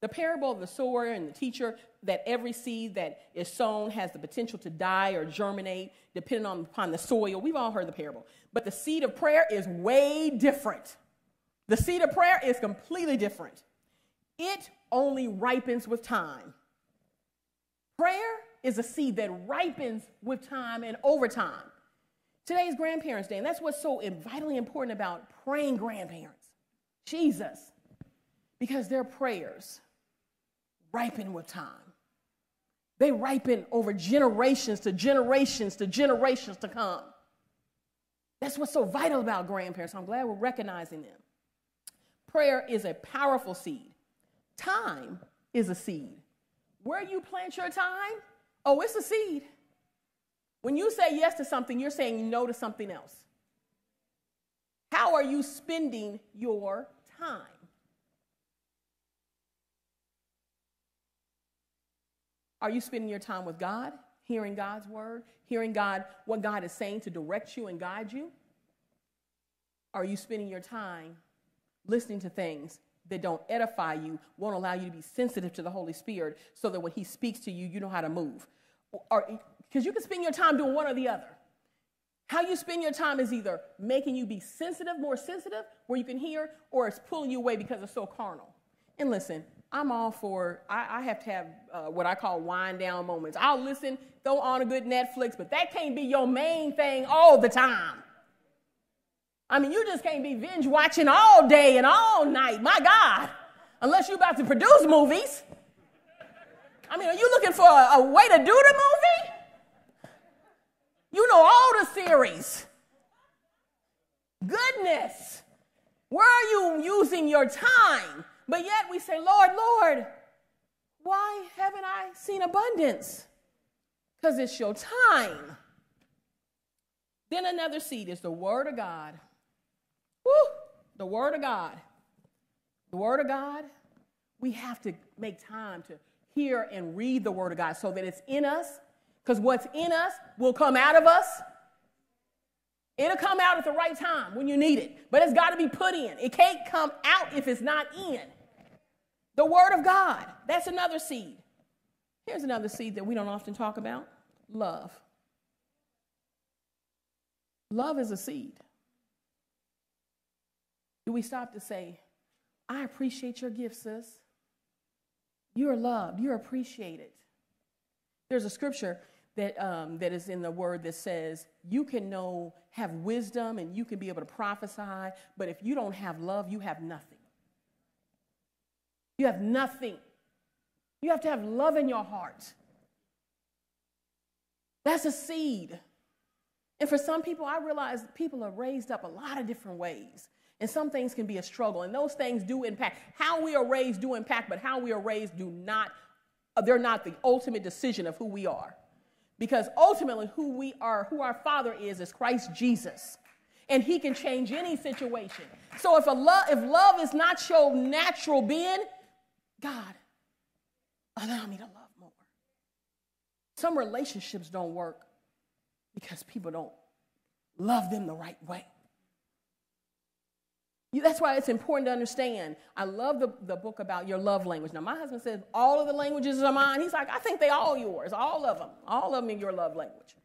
Speaker 2: The parable of the sower and the teacher that every seed that is sown has the potential to die or germinate depending on upon the soil. We've all heard the parable. But the seed of prayer is way different. The seed of prayer is completely different. It only ripens with time. Prayer is a seed that ripens with time and over time. Today's Grandparents' Day, and that's what's so vitally important about praying grandparents. Jesus. Because their prayers ripen with time. They ripen over generations to generations to generations to come. That's what's so vital about grandparents. I'm glad we're recognizing them. Prayer is a powerful seed. Time is a seed. Where you plant your time, oh, it's a seed. When you say yes to something, you're saying no to something else. How are you spending your time? Are you spending your time with God, hearing God's word, hearing God, what God is saying to direct you and guide you? Are you spending your time listening to things that don't edify you, won't allow you to be sensitive to the Holy Spirit so that when He speaks to you, you know how to move? Or because you can spend your time doing one or the other. How you spend your time is either making you be sensitive, more sensitive, where you can hear, or it's pulling you away because it's so carnal. And listen, I'm all for, I, I have to have uh, what I call wind down moments. I'll listen, throw on a good Netflix, but that can't be your main thing all the time. I mean, you just can't be binge watching all day and all night. My God. Unless you're about to produce movies. I mean, are you looking for a, a way to do the movie? You know all the series. Goodness. Where are you using your time? But yet we say, Lord, Lord, why haven't I seen abundance? Because it's your time. Then another seed is the Word of God. Woo! The Word of God. The Word of God, we have to make time to hear and read the Word of God so that it's in us, because what's in us will come out of us. It'll come out at the right time when you need it, but it's got to be put in. It can't come out if it's not in. The Word of God, that's another seed. Here's another seed that we don't often talk about love. Love is a seed. Do we stop to say, I appreciate your gift, sis? You're loved, you're appreciated. There's a scripture that, um, that is in the word that says, You can know, have wisdom, and you can be able to prophesy, but if you don't have love, you have nothing. You have nothing. You have to have love in your heart. That's a seed. And for some people, I realize people are raised up a lot of different ways. And some things can be a struggle. And those things do impact. How we are raised do impact, but how we are raised do not, uh, they're not the ultimate decision of who we are. Because ultimately, who we are, who our Father is, is Christ Jesus. And He can change any situation. So if, a love, if love is not your natural being, God, allow me to love more. Some relationships don't work because people don't love them the right way. That's why it's important to understand. I love the, the book about your love language. Now, my husband says all of the languages are mine. He's like, I think they all yours, all of them, all of them in your love language.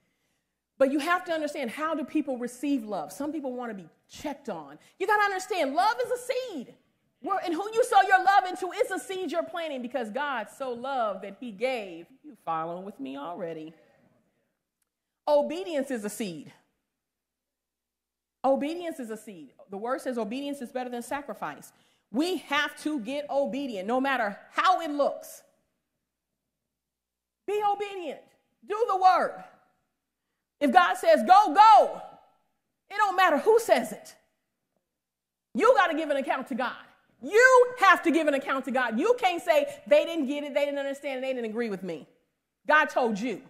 Speaker 2: But you have to understand how do people receive love? Some people want to be checked on. You got to understand love is a seed. Where, and who you sow your love into is a seed you're planting because God so loved that he gave. You following with me already. Obedience is a seed. Obedience is a seed. The word says obedience is better than sacrifice. We have to get obedient no matter how it looks. Be obedient. Do the word. If God says go, go. It don't matter who says it. You got to give an account to God. You have to give an account to God. You can't say they didn't get it, they didn't understand, it, they didn't agree with me. God told you.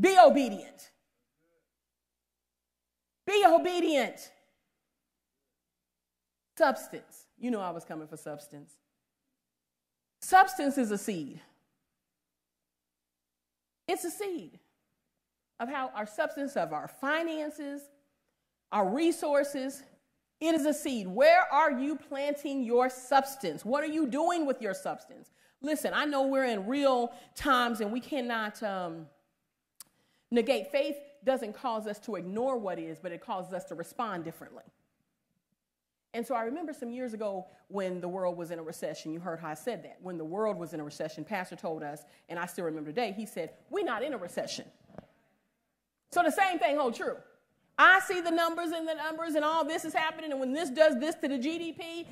Speaker 2: Be obedient. Be obedient. Substance. You know I was coming for substance. Substance is a seed. It's a seed of how our substance of our finances, our resources, it is a seed. Where are you planting your substance? What are you doing with your substance? Listen, I know we're in real times and we cannot um, negate. Faith doesn't cause us to ignore what is, but it causes us to respond differently. And so I remember some years ago when the world was in a recession, you heard how I said that. When the world was in a recession, Pastor told us, and I still remember today, he said, We're not in a recession. So the same thing holds true. I see the numbers and the numbers and all this is happening, and when this does this to the GDP,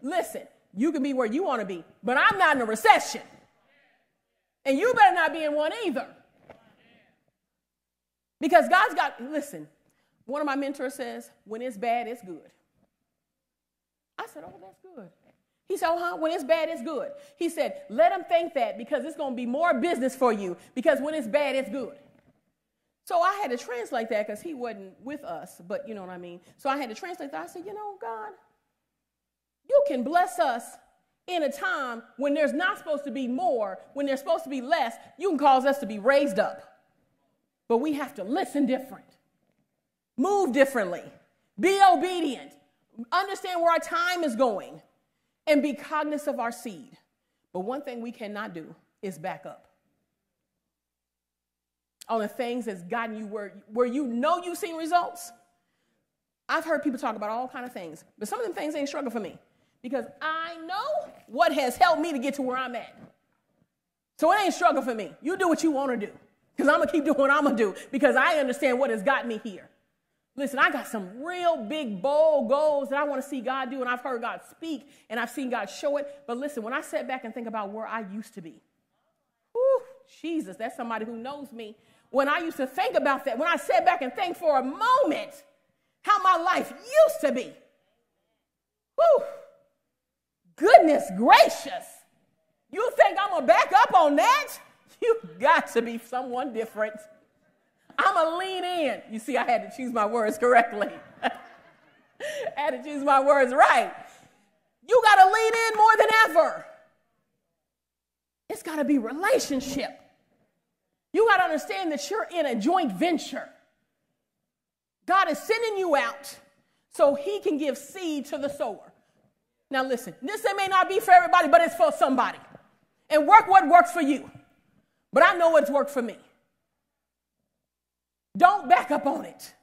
Speaker 2: listen, you can be where you want to be, but I'm not in a recession. And you better not be in one either. Because God's got, listen, one of my mentors says, when it's bad, it's good. I said, oh, that's good. He said, huh? When it's bad, it's good. He said, let them think that because it's going to be more business for you because when it's bad, it's good. So I had to translate that because he wasn't with us, but you know what I mean? So I had to translate that. I said, you know, God, you can bless us in a time when there's not supposed to be more, when there's supposed to be less. You can cause us to be raised up. But we have to listen different, move differently, be obedient, understand where our time is going, and be cognizant of our seed. But one thing we cannot do is back up on the things that's gotten you where, where you know you've seen results. I've heard people talk about all kind of things, but some of them things ain't struggle for me because I know what has helped me to get to where I'm at. So it ain't struggle for me. You do what you want to do because I'm going to keep doing what I'm going to do because I understand what has got me here. Listen, I got some real big, bold goals that I want to see God do, and I've heard God speak and I've seen God show it. But listen, when I sit back and think about where I used to be, whew, Jesus, that's somebody who knows me when I used to think about that, when I sat back and think for a moment how my life used to be. Whew. Goodness gracious. You think I'm going to back up on that? *laughs* You got to be someone different. I'm to lean in. You see, I had to choose my words correctly. I *laughs* had to choose my words right. You got to lean in more than ever. It's got to be relationship. You got to understand that you're in a joint venture. God is sending you out so he can give seed to the sower. Now, listen, this may not be for everybody, but it's for somebody. And work what works for you. But I know what's worked for me. Don't back up on it.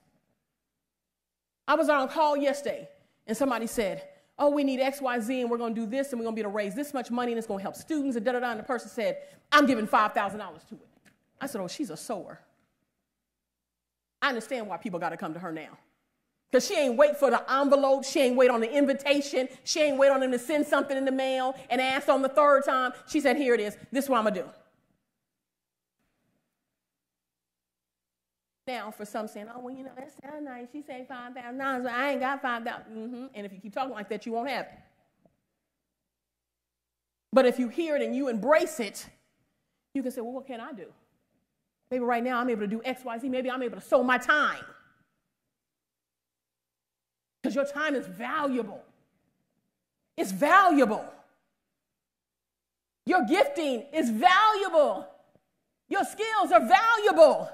Speaker 2: I was on a call yesterday, and somebody said, Oh, we need X, Y, Z, and we're going to do this, and we're going to be able to raise this much money, and it's going to help students, and da da da. And the person said, I'm giving $5,000 to it. I said, Oh, she's a sower. I understand why people got to come to her now. Because she ain't wait for the envelope. She ain't wait on the invitation. She ain't wait on them to send something in the mail and asked on the third time. She said, Here it is. This is what I'm going to do. Now, for some saying, Oh, well, you know, that sounds nice. She said $5,000. but I ain't got 5000 mm-hmm. And if you keep talking like that, you won't have it. But if you hear it and you embrace it, you can say, Well, what can I do? Maybe right now I'm able to do X, Y, Z. Maybe I'm able to sow my time. Because your time is valuable. It's valuable. Your gifting is valuable. Your skills are valuable.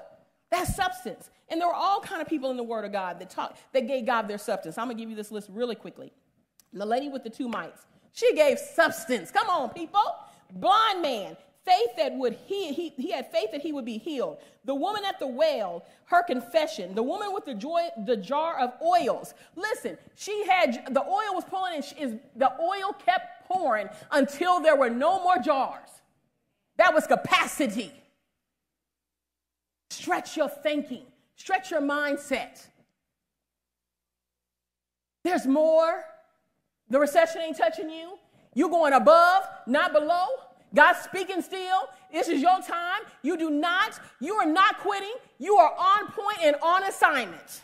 Speaker 2: That's substance. And there were all kind of people in the Word of God that talk that gave God their substance. I'm gonna give you this list really quickly. The lady with the two mites, she gave substance. Come on, people. Blind man, faith that would he, he, he had faith that he would be healed. The woman at the well, her confession. The woman with the joy, the jar of oils. Listen, she had the oil was pouring, and she, is, the oil kept pouring until there were no more jars. That was capacity. Stretch your thinking. Stretch your mindset. There's more. The recession ain't touching you. You're going above, not below. God's speaking still. This is your time. You do not, you are not quitting. You are on point and on assignment.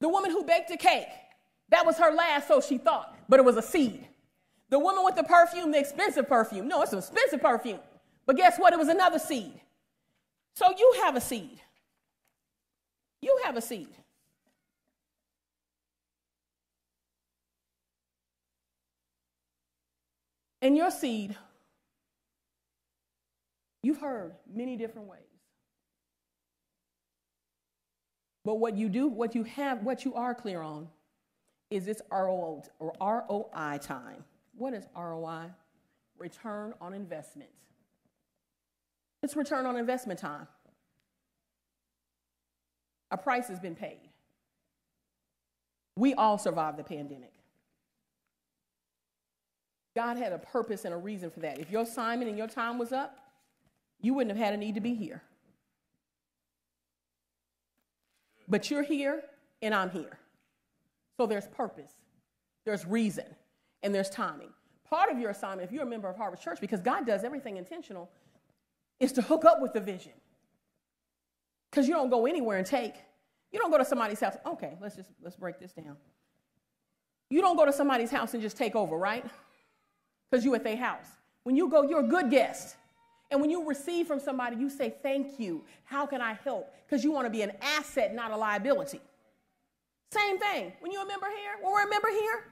Speaker 2: The woman who baked a cake, that was her last, so she thought, but it was a seed. The woman with the perfume, the expensive perfume, no, it's an expensive perfume. But guess what? It was another seed. So you have a seed. You have a seed. And your seed, you've heard many different ways. But what you do, what you have, what you are clear on is this ROI, or ROI time. What is ROI? Return on investment. It's return on investment time. A price has been paid. We all survived the pandemic. God had a purpose and a reason for that. If your assignment and your time was up, you wouldn't have had a need to be here. But you're here and I'm here. So there's purpose, there's reason, and there's timing. Part of your assignment, if you're a member of Harvest Church, because God does everything intentional, is to hook up with the vision. Because you don't go anywhere and take. You don't go to somebody's house. Okay, let's just let's break this down. You don't go to somebody's house and just take over, right? Because you at their house. When you go, you're a good guest. And when you receive from somebody, you say, Thank you. How can I help? Because you want to be an asset, not a liability. Same thing. When you're a member here, when we're a member here,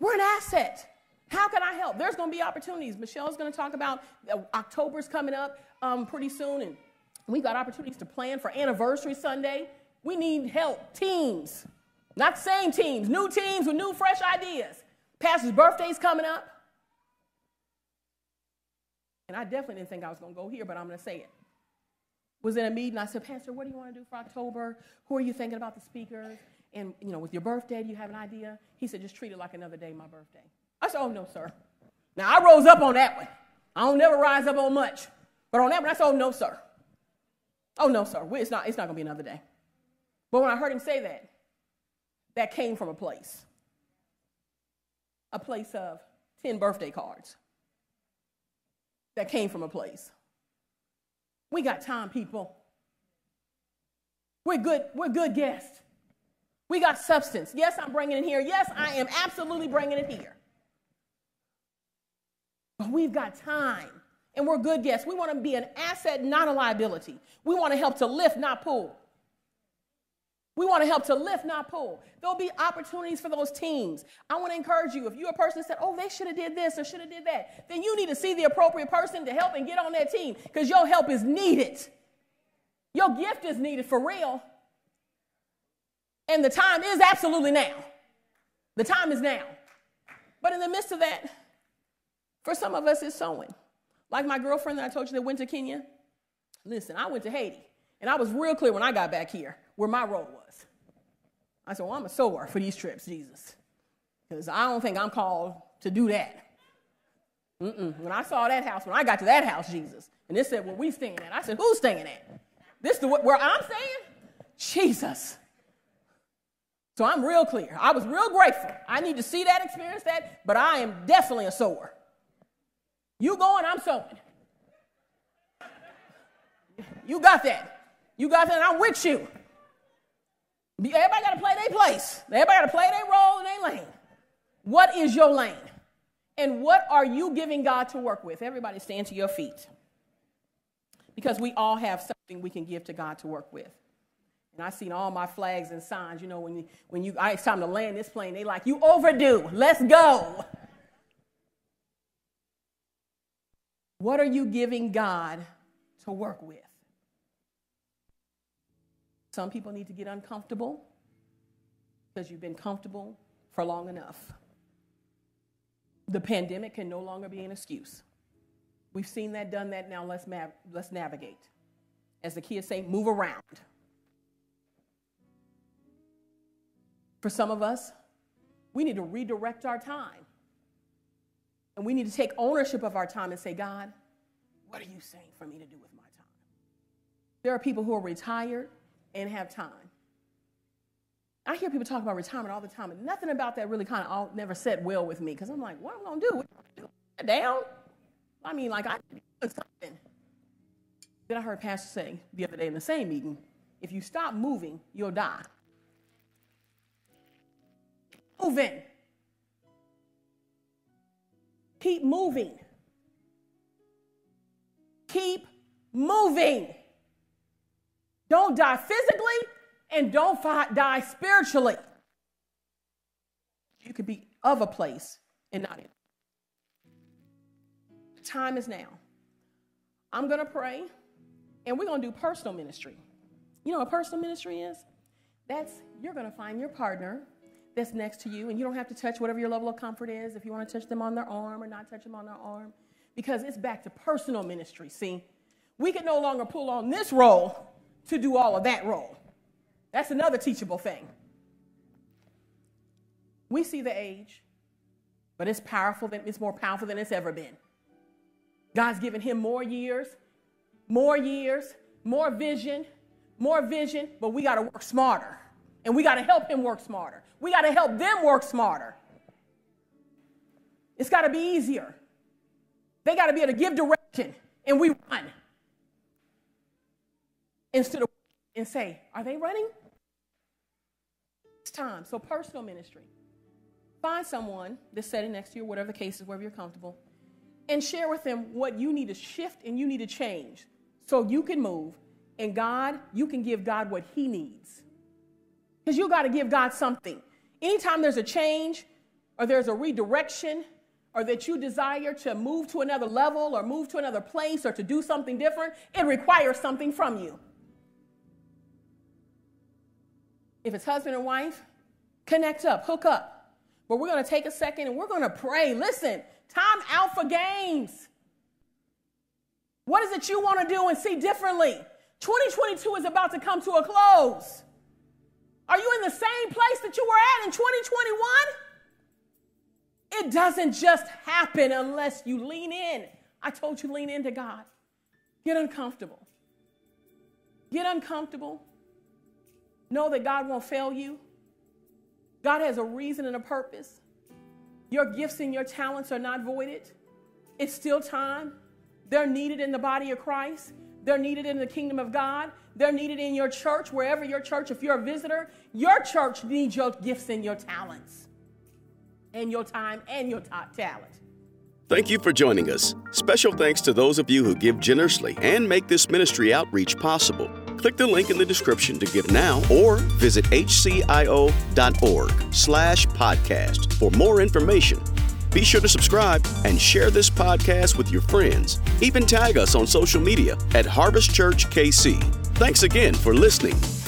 Speaker 2: we're an asset. How can I help? There's going to be opportunities. Michelle's going to talk about uh, October's coming up um, pretty soon, and we've got opportunities to plan for Anniversary Sunday. We need help. Teams, not the same teams, new teams with new, fresh ideas. Pastor's birthday's coming up. And I definitely didn't think I was going to go here, but I'm going to say it. Was in a meeting. I said, Pastor, what do you want to do for October? Who are you thinking about the speakers? And, you know, with your birthday, do you have an idea? He said, just treat it like another day, my birthday. I said, oh, no, sir. Now, I rose up on that one. I don't never rise up on much. But on that one, I said, oh, no, sir. Oh, no, sir. It's not, it's not going to be another day. But when I heard him say that, that came from a place a place of 10 birthday cards that came from a place. We got time, people. We're good, we're good guests. We got substance. Yes, I'm bringing it here. Yes, I am absolutely bringing it here. But we've got time and we're good guests. We want to be an asset, not a liability. We want to help to lift, not pull. We want to help to lift, not pull. There'll be opportunities for those teams. I want to encourage you. If you're a person that said, "Oh, they should have did this or should have did that," then you need to see the appropriate person to help and get on that team because your help is needed. Your gift is needed for real. And the time is absolutely now. The time is now. But in the midst of that, for some of us, it's sowing. Like my girlfriend that I told you that went to Kenya. Listen, I went to Haiti, and I was real clear when I got back here where my role was. I said, Well, I'm a sower for these trips, Jesus, because I don't think I'm called to do that. Mm-mm. When I saw that house, when I got to that house, Jesus, and they said, Well, we staying at? I said, Who's staying at? This the where I'm staying? Jesus. So I'm real clear. I was real grateful. I need to see that, experience that, but I am definitely a sower. You going, I'm sowing. You got that. You got that, and I'm with you. Everybody got to play their place. Everybody got to play their role in their lane. What is your lane? And what are you giving God to work with? Everybody stand to your feet. Because we all have something we can give to God to work with. And I've seen all my flags and signs. You know, when you, when you, it's time to land this plane, they like, you overdue. Let's go. What are you giving God to work with? Some people need to get uncomfortable because you've been comfortable for long enough. The pandemic can no longer be an excuse. We've seen that, done that, now let's, ma- let's navigate. As the kids say, move around. For some of us, we need to redirect our time. And we need to take ownership of our time and say, God, what are you saying for me to do with my time? There are people who are retired and have time. I hear people talk about retirement all the time, and nothing about that really kind of all never set well with me because I'm like, what am I gonna do? do? Down? I mean, like I doing something. Then I heard Pastor say the other day in the same meeting, if you stop moving, you'll die. moving. Keep moving. Keep moving. Don't die physically and don't die spiritually. You could be of a place and not in. Time is now. I'm going to pray and we're going to do personal ministry. You know what personal ministry is? That's you're going to find your partner that's next to you, and you don't have to touch whatever your level of comfort is, if you want to touch them on their arm or not touch them on their arm, because it's back to personal ministry. See, we can no longer pull on this role to do all of that role. That's another teachable thing. We see the age, but it's powerful than it's more powerful than it's ever been. God's given him more years, more years, more vision, more vision, but we got to work smarter. And we got to help him work smarter. We got to help them work smarter. It's got to be easier. They got to be able to give direction, and we run. Instead of and say, Are they running? It's time. So, personal ministry. Find someone that's sitting next to you, whatever the case is, wherever you're comfortable, and share with them what you need to shift and you need to change so you can move. And God, you can give God what He needs. Because you got to give God something. Anytime there's a change or there's a redirection or that you desire to move to another level or move to another place or to do something different, it requires something from you. If it's husband and wife, connect up, hook up. But we're going to take a second and we're going to pray. Listen, time out for games. What is it you want to do and see differently? 2022 is about to come to a close. Are you in the same place that you were at in 2021? It doesn't just happen unless you lean in. I told you, lean into God. Get uncomfortable. Get uncomfortable. Know that God won't fail you. God has a reason and a purpose. Your gifts and your talents are not voided. It's still time. They're needed in the body of Christ. They're needed in the kingdom of God. They're needed in your church, wherever your church, if you're a visitor, your church needs your gifts and your talents, and your time and your talent.
Speaker 3: Thank you for joining us. Special thanks to those of you who give generously and make this ministry outreach possible. Click the link in the description to give now or visit hcio.org slash podcast for more information. Be sure to subscribe and share this podcast with your friends. Even tag us on social media at Harvest Church KC. Thanks again for listening.